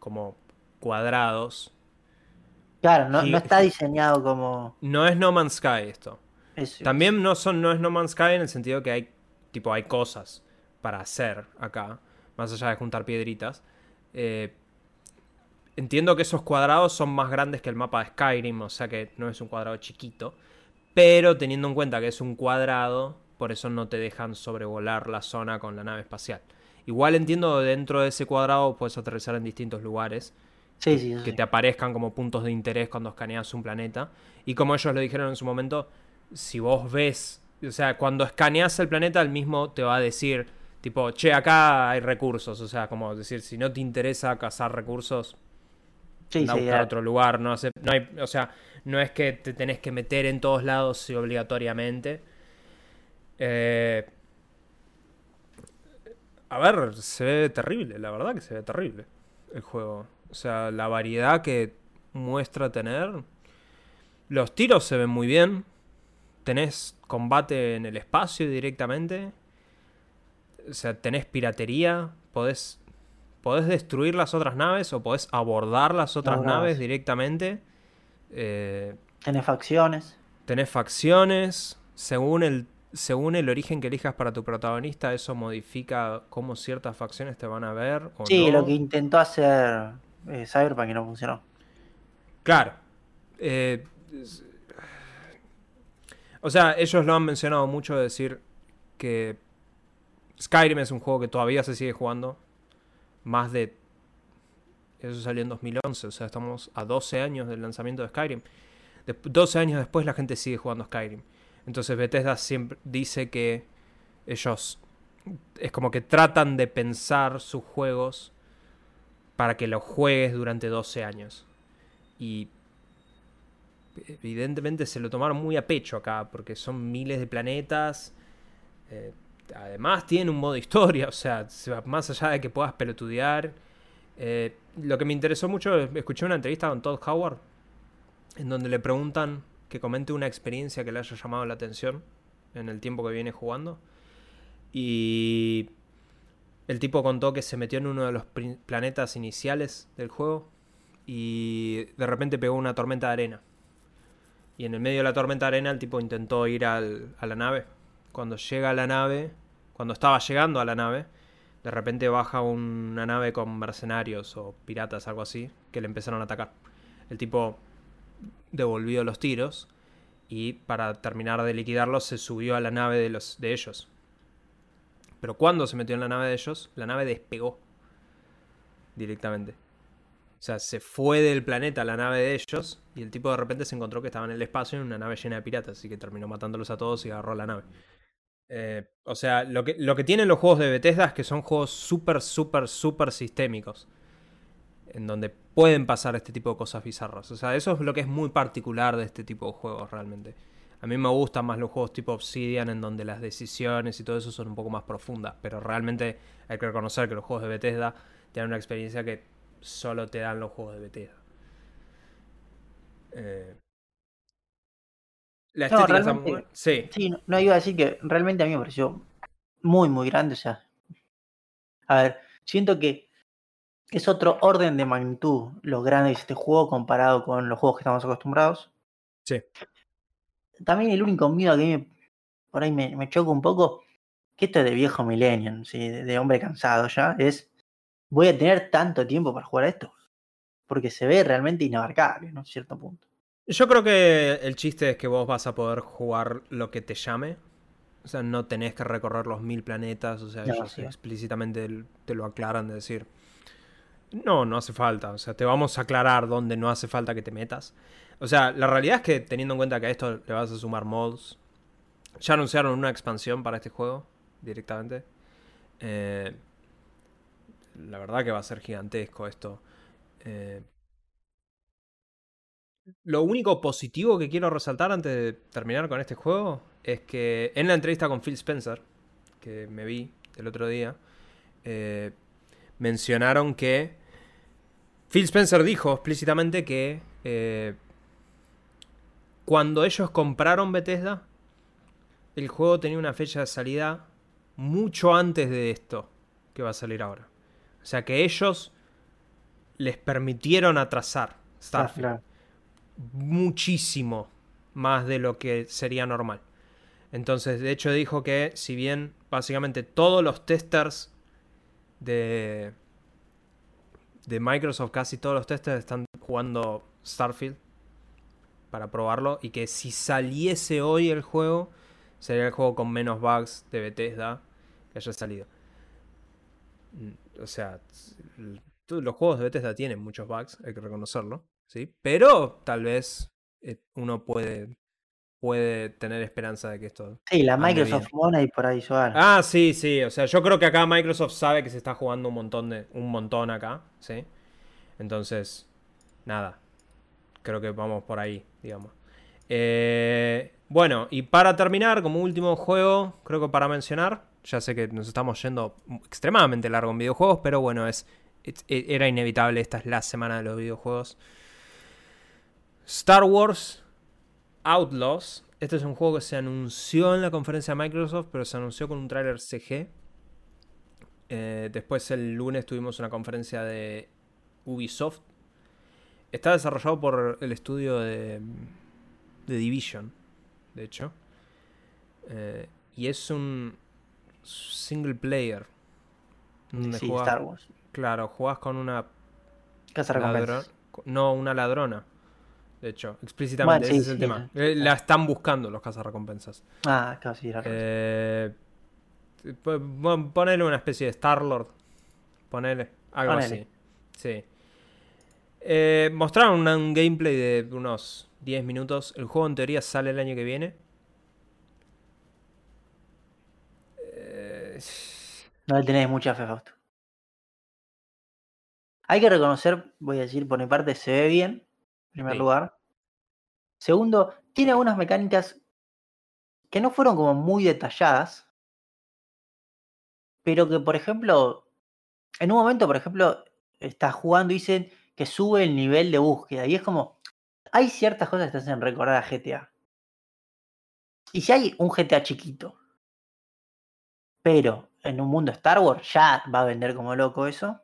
como cuadrados. Claro, no, está diseñado como. No es No Man's Sky esto. eso. También no, son, no es No Man's Sky en el sentido que hay, tipo, hay cosas para hacer acá, más allá de juntar piedritas. Eh, entiendo que esos cuadrados son más grandes que el mapa de Skyrim, o sea que no es un cuadrado chiquito. Pero teniendo en cuenta que es un cuadrado, por eso no te dejan sobrevolar la zona con la nave espacial. Igual entiendo dentro de ese cuadrado puedes aterrizar en distintos lugares Sí, sí, eso que te aparezcan como puntos de interés cuando escaneas un planeta. Y como ellos lo dijeron en su momento, si vos ves, o sea, cuando escaneas el planeta, el mismo te va a decir, tipo, che, acá hay recursos. O sea, como decir, si no te interesa cazar recursos, Sí, anda a buscar a- otro lugar. No, hace- no hay, o sea, no es que te tenés que meter en todos lados obligatoriamente. Eh, a ver, se ve terrible, la verdad que se ve terrible el juego. O sea, la variedad que muestra tener. Los tiros se ven muy bien. Tenés combate en el espacio directamente. O sea, tenés piratería. Podés, podés destruir las otras naves o podés abordar las otras naves directamente. Eh, Tenés facciones. Tenés facciones. Según el, según el origen que elijas para tu protagonista, eso modifica cómo ciertas facciones te van a ver. O Sí, no. lo que intentó hacer eh, Cyberpunk y no funcionó. Claro. Eh, o sea, ellos lo han mencionado mucho de decir que Skyrim es un juego que todavía se sigue jugando. Más de... Eso salió en 2011, o sea, estamos a 12 años del lanzamiento de Skyrim. De- 12 años después la gente sigue jugando Skyrim. Entonces Bethesda siempre dice que ellos es como que tratan de pensar sus juegos para que los juegues durante 12 años. Y evidentemente se lo tomaron muy a pecho acá, porque son miles de planetas. eh, además tienen un modo historia, o sea, más allá de que puedas pelotudear. Eh, lo que me interesó mucho, escuché una entrevista con Todd Howard, en donde le preguntan que comente una experiencia que le haya llamado la atención en el tiempo que viene jugando. Y el tipo contó que se metió en uno de los planetas iniciales del juego y de repente pegó una tormenta de arena. Y en el medio de la tormenta de arena el tipo intentó ir al- a la nave. Cuando llega a la nave, cuando estaba llegando a la nave, de repente baja una nave con mercenarios o piratas, algo así, que le empezaron a atacar. El tipo devolvió los tiros y para terminar de liquidarlos se subió a la nave de, los, de ellos. Pero cuando se metió en la nave de ellos, la nave despegó directamente. O sea, se fue del planeta la nave de ellos y el tipo de repente se encontró que estaba en el espacio en una nave llena de piratas, así que terminó matándolos a todos y agarró la nave. Eh, o sea, lo que, lo que tienen los juegos de Bethesda es que son juegos súper, súper, súper sistémicos. En donde pueden pasar este tipo de cosas bizarras. O sea, eso es lo que es muy particular de este tipo de juegos realmente. A mí me gustan más los juegos tipo Obsidian en donde las decisiones y todo eso son un poco más profundas. Pero realmente hay que reconocer que los juegos de Bethesda tienen una experiencia que solo te dan los juegos de Bethesda. Eh, la No, estética muy. Sí, Sí, no, no iba a decir que realmente a mí me pareció muy, muy grande. O sea, a ver, siento que es otro orden de magnitud lo grande es este juego comparado con los juegos que estamos acostumbrados. Sí. También el único miedo que a mí me- por ahí me, me choca un poco, que esto es de viejo millennium, ¿sí? de, de hombre cansado ya, es voy a tener tanto tiempo para jugar a esto. Porque se ve realmente inabarcable, ¿no? A cierto punto. Yo creo que el chiste es que vos vas a poder jugar lo que te llame. O sea, no tenés que recorrer los mil planetas. O sea, No, ellos sí. explícitamente te lo aclaran de decir. No, no hace falta. O sea, te vamos a aclarar dónde no hace falta que te metas. O sea, la realidad es que teniendo en cuenta que a esto le vas a sumar mods. Ya anunciaron una expansión para este juego directamente. Eh, la verdad que va a ser gigantesco esto. Eh, lo único positivo que quiero resaltar antes de terminar con este juego es que en la entrevista con Phil Spencer, que me vi el otro día, eh, mencionaron que Phil Spencer dijo explícitamente que eh, cuando ellos compraron Bethesda, el juego tenía una fecha de salida mucho antes de esto que va a salir ahora. O sea que ellos les permitieron atrasar Starfield Claro. Muchísimo más de lo que sería normal. Entonces, de hecho, dijo que si bien básicamente todos los testers de, de Microsoft, casi todos los testers están jugando Starfield para probarlo y que si saliese hoy el juego, sería el juego con menos bugs de Bethesda que haya salido. Mm, O sea, los juegos de Bethesda tienen muchos bugs, hay que reconocerlo, ¿sí? Pero tal vez eh, uno puede, puede tener esperanza de que esto... Sí, la Microsoft Money por ahí suena. Ah, sí, sí, o sea, yo creo que acá Microsoft sabe que se está jugando un montón de un montón acá, ¿sí? Entonces, nada. Creo que vamos por ahí, digamos. Eh, bueno, y para terminar, como último juego, creo que para mencionar, ya sé que nos estamos yendo extremadamente largo en videojuegos, pero bueno, es, es- era inevitable, esta es la semana de los videojuegos. Star Wars Outlaws. Este es un juego que se anunció en la conferencia de Microsoft, pero se anunció con un tráiler CG. Eh, después el lunes tuvimos una conferencia de Ubisoft. Está desarrollado por el estudio de, de Division, de hecho. Eh, y es un single player. donde sí, jugás- Star Wars. Claro, jugás con una Casa recompensas. No, una ladrona. De hecho, explícitamente, Bueno, sí, ese es el tema. sí. Eh, La están buscando los cazarrecompensas. Ah, casi era Eh, po- pon- ponele una especie de Star-Lord. Ponele, algo Ponele. así. Sí. Eh, mostraron un gameplay de unos 10 minutos. El juego en teoría sale el año que viene. Eh, No le tenés mucha fe, Fausto. Hay que reconocer, voy a decir, por mi parte, se ve bien, en primer Sí. lugar. Segundo, tiene algunas mecánicas que no fueron como muy detalladas, pero que, por ejemplo, en un momento, por ejemplo, estás jugando y dicen que sube el nivel de búsqueda, y es como, hay ciertas cosas que te hacen recordar a GTA. Y si hay un GTA chiquito, pero en un mundo Star Wars ya va a vender como loco eso.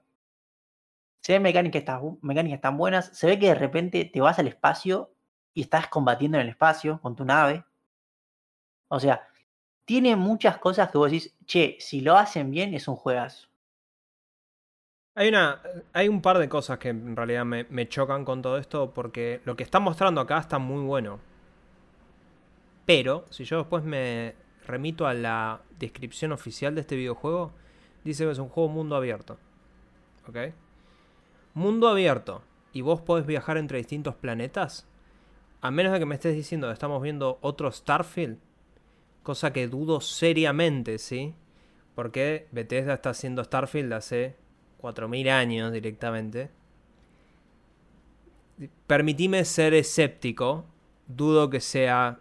Se ven mecánicas, tan mecánicas tan buenas. Se ve que de repente te vas al espacio y estás combatiendo en el espacio con tu nave. O sea, tiene muchas cosas que vos decís, che, si lo hacen bien es un juegazo. Hay, una, hay un par de cosas que en realidad me, me chocan con todo esto porque lo que están mostrando acá está muy bueno. Pero, si yo después me remito a la descripción oficial de este videojuego, dice que es un juego mundo abierto. ¿Ok? Mundo abierto. Y vos podés viajar entre distintos planetas. A menos de que me estés diciendo que estamos viendo otro Starfield. Cosa que dudo seriamente, ¿sí? Porque Bethesda está haciendo Starfield hace 4.000 años directamente. Permitime ser escéptico. Dudo que sea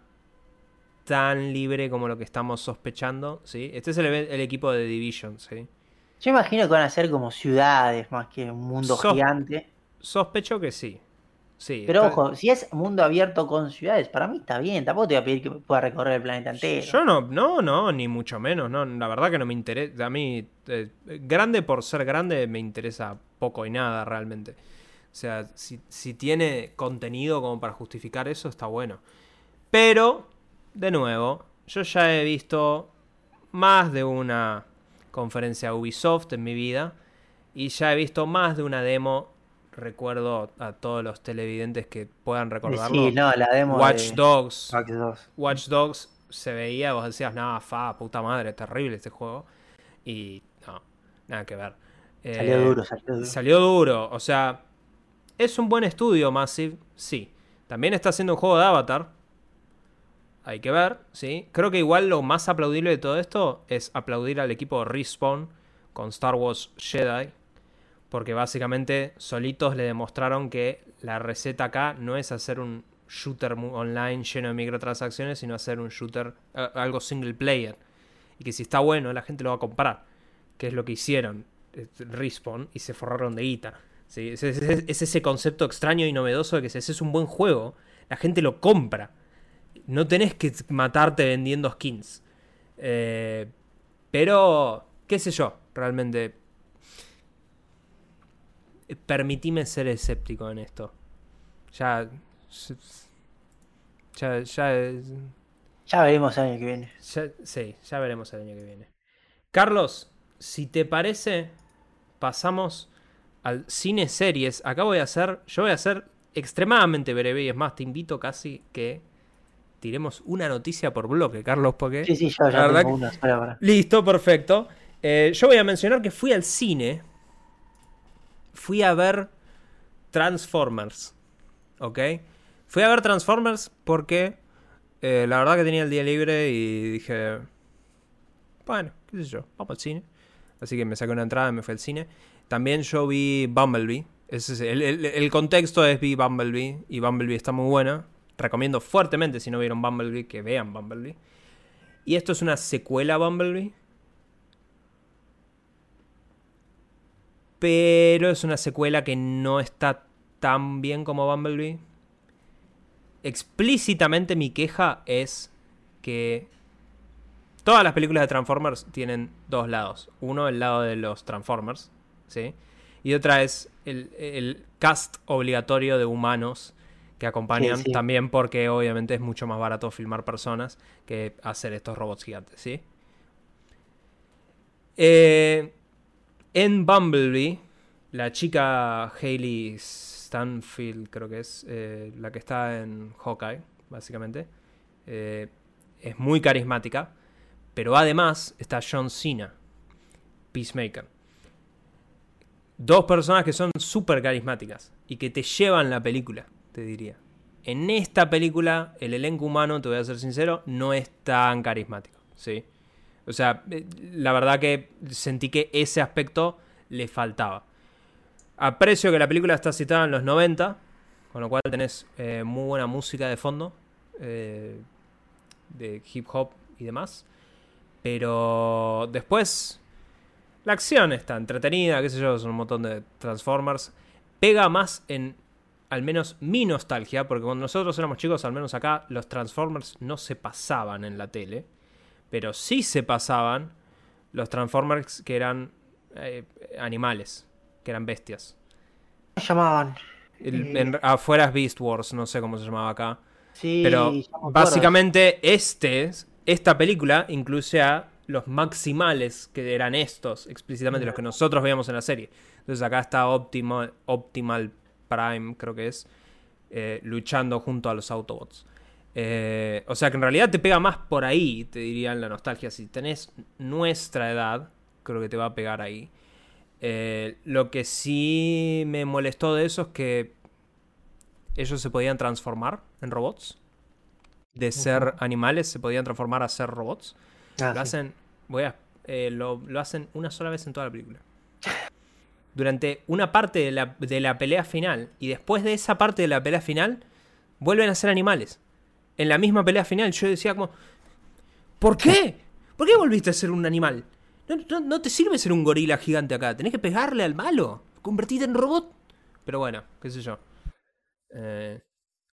tan libre como lo que estamos sospechando, ¿sí? Este es el, el equipo de Division, ¿sí? Yo imagino que van a ser como ciudades más que un mundo Sos- gigante. Sospecho que sí. Sí. Pero está- ojo, si es mundo abierto con ciudades, para mí está bien. Tampoco te voy a pedir que pueda recorrer el planeta entero. Yo no, no, no, ni mucho menos, no, la verdad que no me interesa, a mí, eh, grande por ser grande me interesa poco y nada realmente. O sea, si, si tiene contenido como para justificar eso, está bueno. Pero, de nuevo, yo ya he visto más de una conferencia Ubisoft en mi vida y ya he visto más de una demo. Recuerdo a todos los televidentes que puedan recordarlo. Sí, no, la demo Watch de Dogs. Watch Dogs. Watch Dogs se veía, vos decías, nada, fa, puta madre, terrible este juego. Y no, nada que ver. Salió Eh, duro, salió duro. Salió duro, o sea, es un buen estudio Massive, sí. También está haciendo un juego de Avatar. Hay que ver, sí. Creo que igual lo más aplaudible de todo esto es aplaudir al equipo Respawn con Star Wars Jedi. Porque básicamente solitos le demostraron que la receta acá no es hacer un shooter online lleno de microtransacciones, sino hacer un shooter, eh, algo single player. Y que si está bueno, la gente lo va a comprar. Que es lo que hicieron eh, Respawn y se forraron de guita. es- es ese concepto extraño y novedoso de que si haces un buen juego, la gente lo compra. No tenés que matarte vendiendo skins. Eh, pero, qué sé yo, realmente. Permitime ser escéptico en esto. Ya. Ya, ya, Ya veremos el año que viene. ya- sí, ya veremos el año que viene. Carlos, si te parece, pasamos al cine series. Acá voy a hacer, yo voy a hacer extremadamente breve y es más, te invito casi que tiremos una noticia por bloque, Carlos, porque... Sí, sí, yo ya tengo que- una. Listo, perfecto. Eh, yo voy a mencionar que fui al cine. Fui a ver Transformers. ¿Ok? Fui a ver Transformers porque eh, la verdad que tenía el día libre y dije... Bueno, qué sé yo, vamos al cine. Así que me saqué una entrada y me fui al cine. También yo vi Bumblebee. Ese es el, el- el contexto es vi Bumblebee y Bumblebee está muy buena. Recomiendo fuertemente si no vieron Bumblebee que vean Bumblebee. Y esto es una secuela a Bumblebee. Pero es una secuela que no está tan bien como Bumblebee. Explícitamente mi queja es que todas las películas de Transformers tienen dos lados. Uno el lado de los Transformers, ¿sí? Y otra es el, el cast obligatorio de humanos que acompañan Sí, sí. también porque obviamente es mucho más barato filmar personas que hacer estos robots gigantes, ¿sí? Eh, en Bumblebee, la chica Hayley Stanfield, creo que es, eh, la que está en Hawkeye, básicamente, eh, es muy carismática, pero además está John Cena, Peacemaker. Dos personas que son súper carismáticas y que te llevan la película, te diría. En esta película, el elenco humano, te voy a ser sincero, no es tan carismático, ¿sí? O sea, eh, la verdad que sentí que ese aspecto le faltaba. Aprecio que la película está citada en los 90, con lo cual tenés eh, muy buena música de fondo, eh, de hip hop y demás. Pero después, la acción está entretenida, qué sé yo, son un montón de Transformers. Pega más en, al menos mi nostalgia, porque cuando nosotros éramos chicos, al menos acá, los Transformers no se pasaban en la tele. Pero sí se pasaban los Transformers que eran eh, animales, que eran bestias. ¿Cómo se llamaban? El- Eh. en- afuera es Beast Wars, no sé cómo se llamaba acá. Sí, Pero básicamente este, esta película incluye a los maximales, que eran estos, explícitamente los que nosotros veíamos en la serie. Entonces acá está Optimal, Optimal Prime, creo que es, eh, luchando junto a los Autobots. Eh, o sea que en realidad te pega más por ahí, te diría en la nostalgia. Si tenés nuestra edad, creo que te va a pegar ahí. Eh, lo que sí me molestó de eso es que ellos se podían transformar en robots. De ser animales se podían transformar a ser robots. Ah, Lo sí. hacen, voy a, eh, lo, lo hacen una sola vez en toda la película. Durante una parte de la, de la pelea final. Y después de esa parte de la pelea final, vuelven a ser animales. En la misma pelea final yo decía como... ¿Por qué? ¿Por qué volviste a ser un animal? No, no- no te sirve ser un gorila gigante acá. Tenés que pegarle al malo. Convertirte en robot. Pero bueno, qué sé yo. Eh,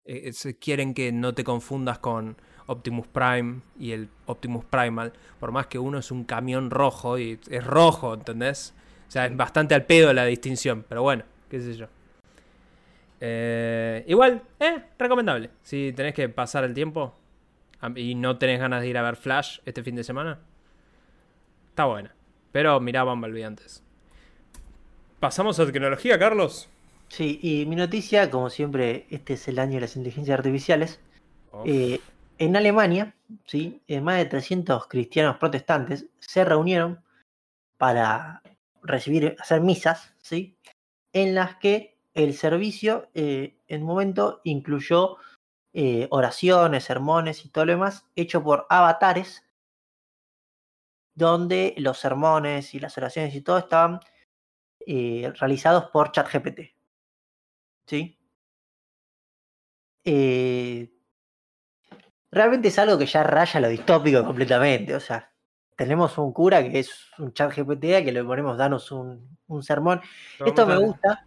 eh, quieren que no te confundas con Optimus Prime y el Optimus Primal. Por más que uno es un camión rojo y es rojo, ¿entendés? O sea, es bastante al pedo la distinción. Pero bueno, qué sé yo. Eh, igual, eh, recomendable. Si tenés que pasar el tiempo y no tenés ganas de ir a ver Flash este fin de semana, está buena. Pero mirá Bumblebee antes. ¿Pasamos a tecnología, Carlos? Sí, y mi noticia, como siempre, este es el año de las inteligencias artificiales. Oh, Eh, en Alemania, ¿sí? Más de 300 cristianos protestantes se reunieron para recibir, hacer misas, ¿sí? En las que el servicio eh, en un momento incluyó eh, oraciones, sermones y todo lo demás, hecho por avatares, donde los sermones y las oraciones y todo estaban eh, realizados por ChatGPT. ¿Sí? Eh, realmente es algo que ya raya lo distópico completamente. O sea, tenemos un cura que es un chat GPT que le ponemos, danos un, un sermón. Pero Esto me estás- gusta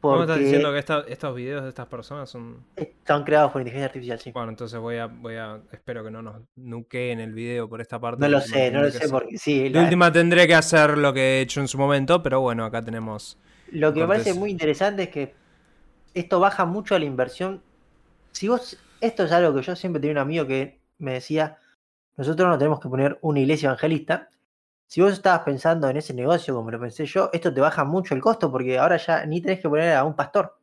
porque estás diciendo que esta- estos videos de estas personas son. están creados por inteligencia artificial, sí. Bueno, entonces voy a, voy a. Espero que no nos nuqueen el video por esta parte. No lo sé, no lo sé porque sí. La- última tendré que hacer lo que he hecho en su momento, pero bueno, acá tenemos. Lo que me parece muy interesante es que esto baja mucho la inversión. Si vos, esto es algo que yo siempre tenía un amigo que me decía, nosotros no tenemos que poner una iglesia evangelista. Si vos estabas pensando en ese negocio como lo pensé yo, esto te baja mucho el costo porque ahora ya ni tenés que poner a un pastor.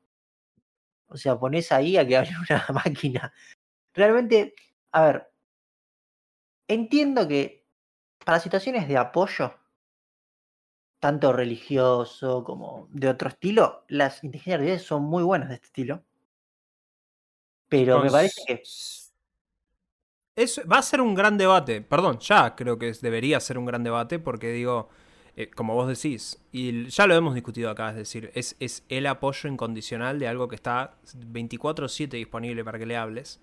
O sea, ponés ahí a que hable una máquina. Realmente, a ver, entiendo que para situaciones de apoyo, tanto religioso como de otro estilo, las inteligencias artificiales son muy buenas de este estilo. Pero me parece que Va a ser un gran debate. Perdón, ya creo que debería ser un gran debate porque digo, eh, como vos decís, y ya lo hemos discutido acá, es decir, es, es el apoyo incondicional de algo que está 24/7 disponible para que le hables.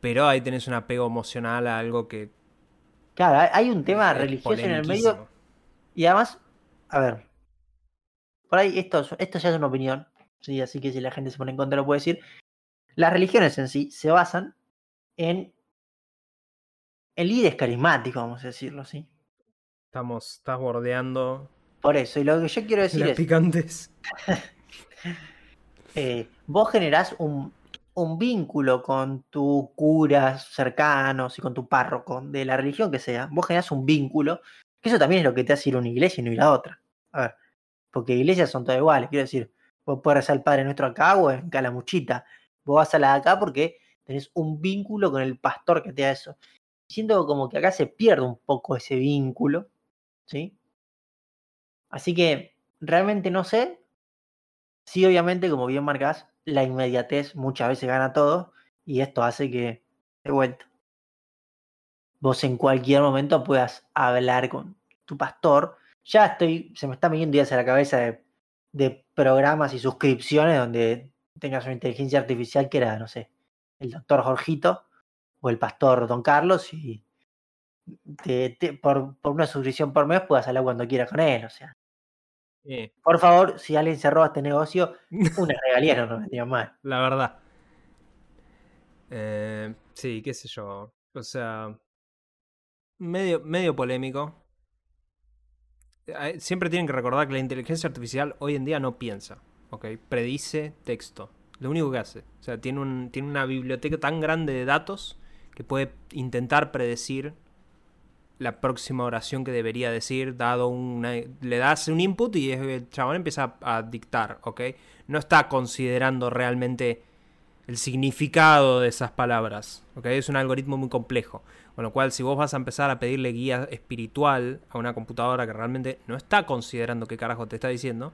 Pero ahí tenés un apego emocional a algo que... Claro, hay- un tema religioso en el medio y además, a ver, por ahí esto, es- esto ya es una opinión, ¿sí? así que si la gente se pone en contra lo puede decir. Las religiones en sí se basan en, en líderes carismáticos, vamos a decirlo, ¿sí? Estamos, estás bordeando Por eso, y lo que yo quiero decir las es, picantes. eh, vos generás un, un vínculo con tus curas cercanos y con tu párroco de la religión que sea. Vos generás un vínculo, que eso también es lo que te hace ir a una iglesia y no ir a otra. A ver, porque iglesias son todas iguales, quiero decir, vos podés rezar al Padre Nuestro acá o en Calamuchita. Vos vas a la de acá porque tenés un vínculo con el pastor que te da eso. Siento como que acá se pierde un poco ese vínculo, ¿sí? Así que realmente no sé. Sí, obviamente, como bien marcás, la inmediatez muchas veces gana todo y esto hace que, de vuelta, vos en cualquier momento puedas hablar con tu pastor. Ya estoy, se me está viniendo ideas a la cabeza de, de programas y suscripciones donde tengas una inteligencia artificial que era, no sé, el doctor Jorgito o el pastor Don Carlos y te- te- por, por una suscripción por mes puedas hablar cuando quieras con él. O sea, Sí, por favor, si alguien se roba este negocio, una regalía no nos vendría mal. la verdad. Eh, sí, qué sé yo. O sea, medio, medio polémico. Eh, Siempre tienen que recordar que la inteligencia artificial hoy en día no piensa, ¿ok? Predice texto. Lo único que hace. O sea, tiene, un, tiene una biblioteca tan grande de datos que puede intentar predecir la próxima oración que debería decir, dado una... Le das un input y el chabón empieza a, a dictar, ¿ok? No está considerando realmente el significado de esas palabras, ¿ok? Es un algoritmo muy complejo. Con lo cual, si vos vas a empezar a pedirle guía espiritual a una computadora que realmente no está considerando qué carajo te está diciendo,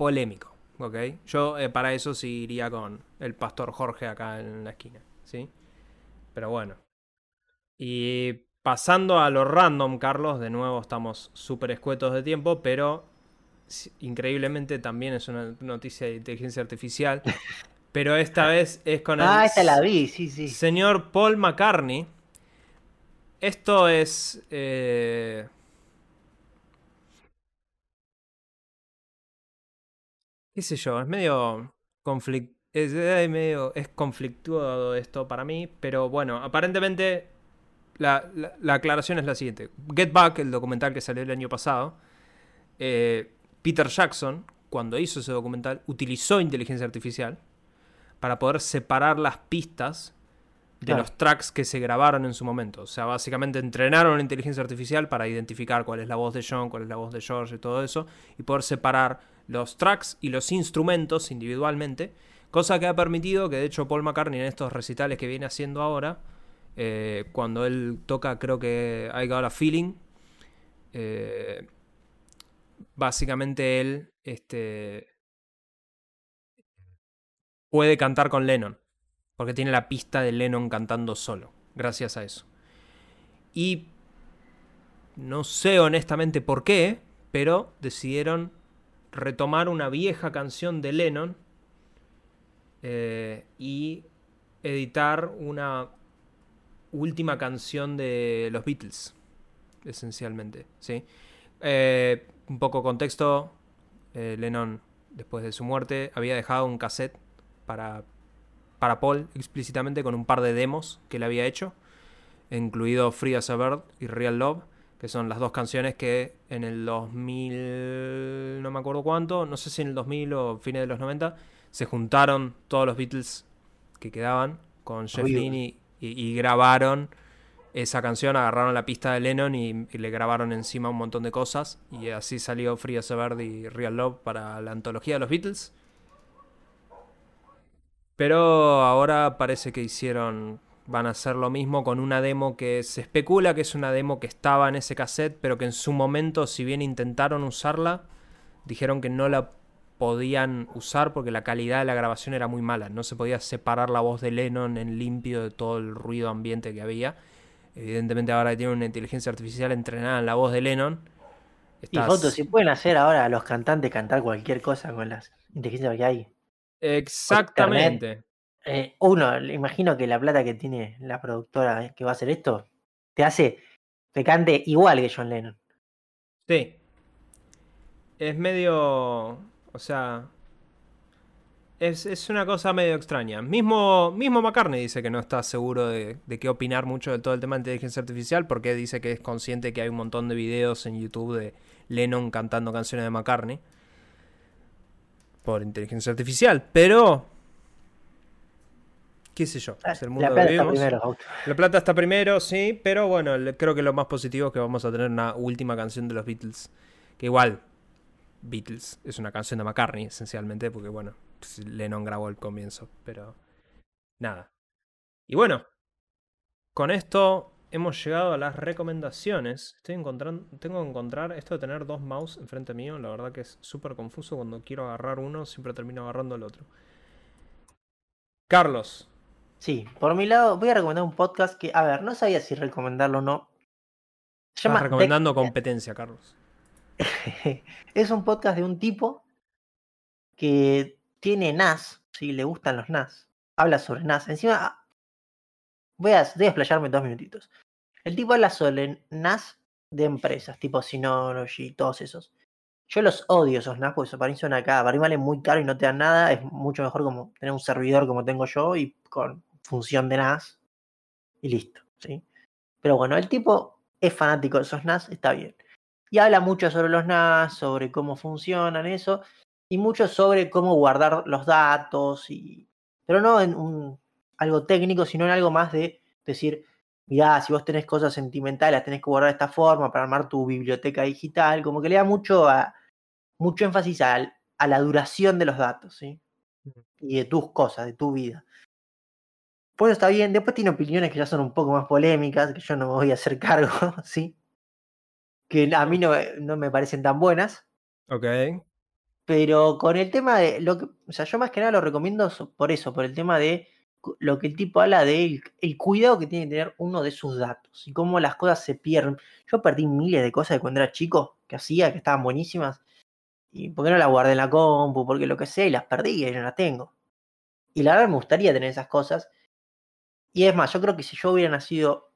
polémico, ¿ok? Yo eh, para eso sí iría con el pastor Jorge acá en la esquina, ¿sí? Pero bueno. Y pasando a lo random, Carlos, de nuevo estamos súper escuetos de tiempo, pero increíblemente también es una noticia de inteligencia artificial. Pero esta vez es con el Ah, esta la vi, sí, sí. señor Paul McCartney. Esto es... eh, qué sé yo, es medio conflict es, medio es conflictuado esto para mí, pero bueno, aparentemente la, la- la aclaración es la siguiente. Get Back, el documental que salió el año pasado, eh, Peter Jackson, cuando hizo ese documental, utilizó inteligencia artificial para poder separar las pistas de Claro. los tracks que se grabaron en su momento. O sea, básicamente entrenaron inteligencia artificial para identificar cuál es la voz de John, cuál es la voz de George y todo eso, y poder separar los tracks y los instrumentos individualmente, cosa que ha permitido que de hecho Paul McCartney en estos recitales que viene haciendo ahora, eh, cuando él toca creo que I Got a Feeling, eh, básicamente él este, puede cantar con Lennon, porque tiene la pista de Lennon cantando solo, gracias a eso. Y no sé honestamente por qué, pero decidieron retomar una vieja canción de Lennon eh, y editar una última canción de los Beatles, esencialmente. ¿sí? Eh, un poco contexto, eh, Lennon, después de su muerte, había dejado un cassette para, para Paul explícitamente con un par de demos que le había hecho, incluido Free as a Bird y Real Love, que son las dos canciones que en el 2000, no me acuerdo cuánto, no sé si en el 2000 o fines de los 90, se juntaron todos los Beatles que quedaban con Jeff Lynne y, grabaron esa canción, agarraron la pista de Lennon y, le grabaron encima un montón de cosas. Y así salió Free as a Bird y Real Love para la antología de los Beatles. Pero ahora parece que hicieron. Van a hacer lo mismo con una demo que se especula que es una demo que estaba en ese cassette, pero que en su momento, si bien intentaron usarla, dijeron que no la podían usar porque la calidad de la grabación era muy mala. No se podía separar la voz de Lennon en limpio de todo el ruido ambiente que había. Evidentemente ahora tiene una inteligencia artificial entrenada en la voz de Lennon. Y fotos, si pueden hacer ahora a los cantantes cantar cualquier cosa con las inteligencias que hay. Exactamente. Eh, uno, imagino que la plata que tiene la productora que va a hacer esto, te hace que cante igual que John Lennon. Sí. Es medio o sea, es, una cosa medio extraña. Mismo, mismo McCartney dice que no está seguro de, qué opinar mucho de todo el tema de inteligencia artificial porque dice que es consciente que hay un montón de videos en YouTube de Lennon cantando canciones de McCartney por inteligencia artificial, pero qué sé yo, es el mundo la plata está primero. La plata está primero, sí, pero bueno, creo que lo más positivo es que vamos a tener una última canción de los Beatles, que igual Beatles. Es una canción de McCartney, esencialmente, porque bueno, pues, Lennon grabó el comienzo, pero nada. Y bueno, con esto hemos llegado a las recomendaciones. Estoy encontrando, tengo que encontrar esto de tener dos mouse enfrente mío. La verdad que es súper confuso. Cuando quiero agarrar uno, siempre termino agarrando el otro. Carlos. Sí, por mi lado voy a recomendar un podcast que, a ver, no sabía si recomendarlo o no. Estás recomendando competencia, Carlos. es un podcast de un tipo que tiene NAS, si le gustan los NAS. Habla sobre NAS. Encima, ah, voy a, voy a explayarme dos minutitos. El tipo habla sobre NAS de empresas, tipo Synology, todos esos. Yo los odio esos NAS porque para mí son acá. Para mí vale muy caro y no te dan nada. Es mucho mejor como tener un servidor como tengo yo y con función de NAS y listo. ¿sí? Pero bueno, el tipo es fanático de esos NAS, está bien y habla mucho sobre los NAS, sobre cómo funcionan eso, y mucho sobre cómo guardar los datos, y, pero no en un, algo técnico, sino en algo más de decir, mirá, si vos tenés cosas sentimentales, las tenés que guardar de esta forma para armar tu biblioteca digital, como que le da mucho, a, mucho énfasis a, a la duración de los datos, ¿sí? Y de tus cosas, de tu vida. Pues está bien, después tiene opiniones que ya son un poco más polémicas, que yo no me voy a hacer cargo, ¿sí? que a mí no, no me parecen tan buenas. Ok. Pero con el tema de lo que, o sea, yo más que nada lo recomiendo por eso, por el tema de lo que el tipo habla de el, cuidado que tiene que tener uno de sus datos y cómo las cosas se pierden. Yo perdí miles de cosas de cuando era chico que hacía, que estaban buenísimas. Y por qué no las guardé en la compu, porque lo que sé, y las perdí y no las tengo. Y la verdad me gustaría tener esas cosas. Y es más, yo creo que si yo hubiera nacido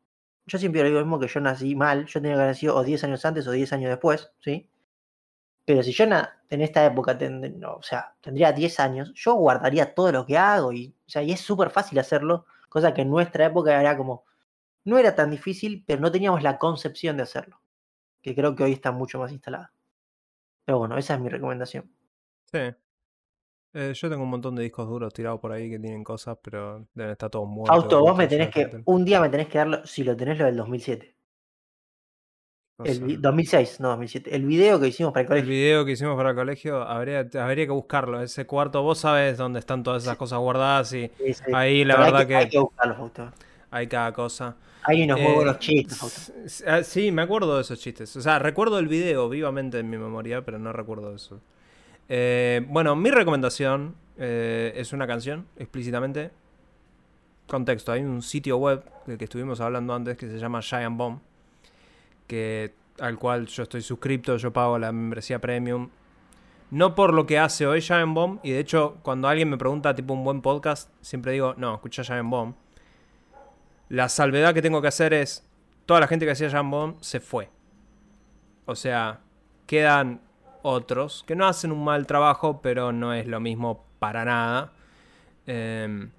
yo siempre digo lo mismo que yo nací mal, yo tenía que haber nacido o 10 años antes o 10 años después, ¿sí? Pero si yo en esta época, o sea, tendría 10 años, yo guardaría todo lo que hago y, o sea, y es súper fácil hacerlo, cosa que en nuestra época era como, no era tan difícil, pero no teníamos la concepción de hacerlo, que creo que hoy está mucho más instalada. Pero bueno, esa es mi recomendación. Sí, eh, yo tengo un montón de discos duros tirados por ahí que tienen cosas, pero deben estar todos muertos. Auto, vos me tenés que. Un día me tenés que darlo. Si lo tenés lo del 2007. El cosa. vi- 2006, no 2007. El video que hicimos para el El colegio. video que hicimos para el colegio, habría, habría que buscarlo. Ese cuarto, vos sabés dónde están todas esas cosas guardadas y Ese- ahí la pero hay verdad que, hay que hay cada cosa. Hay unos muy Eh, buenos chistes, Fausto. s- ah, Sí, me acuerdo de esos chistes. O sea, recuerdo el video vivamente en mi memoria, pero no recuerdo eso. Eh, bueno, mi recomendación eh, es una canción, explícitamente. Contexto, hay un sitio web del que estuvimos hablando antes que se llama Giant Bomb, que, al cual yo estoy suscripto, yo pago la membresía premium. No por lo que hace hoy Giant Bomb, y de hecho, cuando alguien me pregunta tipo un buen podcast, siempre digo, no, escucha Giant Bomb. La salvedad que tengo que hacer es, toda la gente que hacía Giant Bomb se fue. O sea, quedan otros que no hacen un mal trabajo, pero no es lo mismo para nada. Em,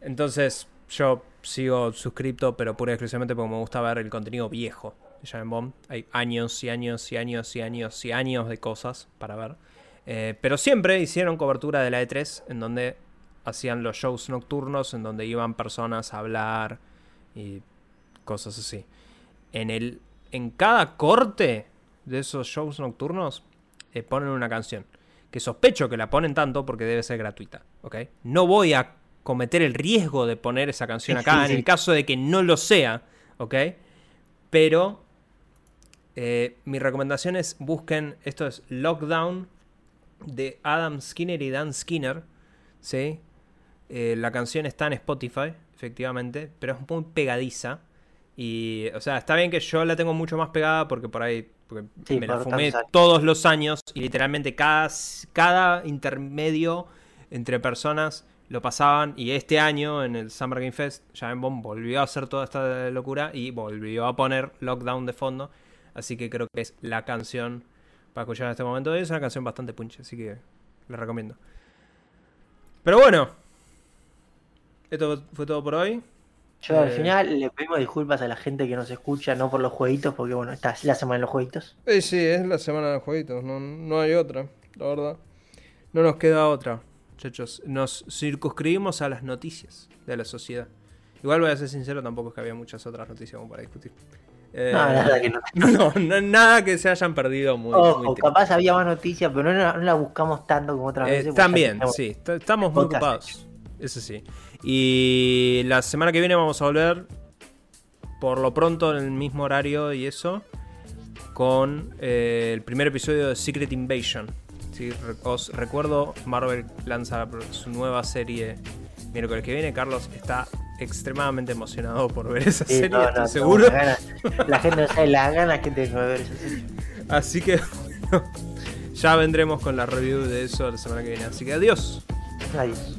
entonces, yo sigo suscripto, pero pura y exclusivamente porque me gusta ver el contenido viejo de Giant Bomb. Hay años y años y años y años y años de cosas para ver. Eh, pero siempre hicieron cobertura de la E3, en donde hacían los shows nocturnos, en donde iban personas a hablar y cosas así. En, el, en cada corte de esos shows nocturnos eh, ponen una canción. Que sospecho que la ponen tanto porque debe ser gratuita. ¿ok? No voy a cometer el riesgo de poner esa canción acá en el caso de que no lo sea. ¿Ok? Pero eh, mi recomendación es busquen, esto es Lockdown de Adam Skinner y Dan Skinner. ¿sí? Eh, la canción está en Spotify, efectivamente, pero es muy pegadiza. Y, o sea, está bien que yo la tengo mucho más pegada porque por ahí porque Sí, me la fumé todos los años y literalmente cada, cada intermedio entre personas lo pasaban. Y este año en el Summer Game Fest, Giant Bomb volvió a hacer toda esta locura y volvió a poner Lockdown de fondo. Así que creo que es la canción para escuchar en este momento. Es una canción bastante punch, así que la recomiendo. Pero bueno, esto fue todo por hoy. Yo al eh, final le pedimos disculpas a la gente que nos escucha, no por los jueguitos, porque bueno, esta es la semana de los jueguitos. Eh, sí, es la semana de jueguitos, no, no hay otra, la verdad. No nos queda otra, muchachos. Nos circunscribimos a las noticias de la sociedad. Igual voy a ser sincero, tampoco es que había muchas otras noticias como para discutir. Eh, No, verdad que no. no, no, nada que se hayan perdido muy, muy Ojo, triste. capaz había más noticias, pero no, no la buscamos tanto como otras Eh, veces. también, sí, estamos muy ocupados. Eso sí. Y la semana que viene vamos a volver, por lo pronto, en el mismo horario y eso, con eh, el primer episodio de Secret Invasion. Sí, re- os recuerdo, Marvel lanza su nueva serie miércoles que viene. Carlos está extremadamente emocionado por ver esa Sí, serie, no, no, estoy tengo seguro. La gente no sabe las ganas que tengo de ver esa serie. Así que, bueno, ya vendremos con la review de eso la semana que viene. Así que adiós. Adiós.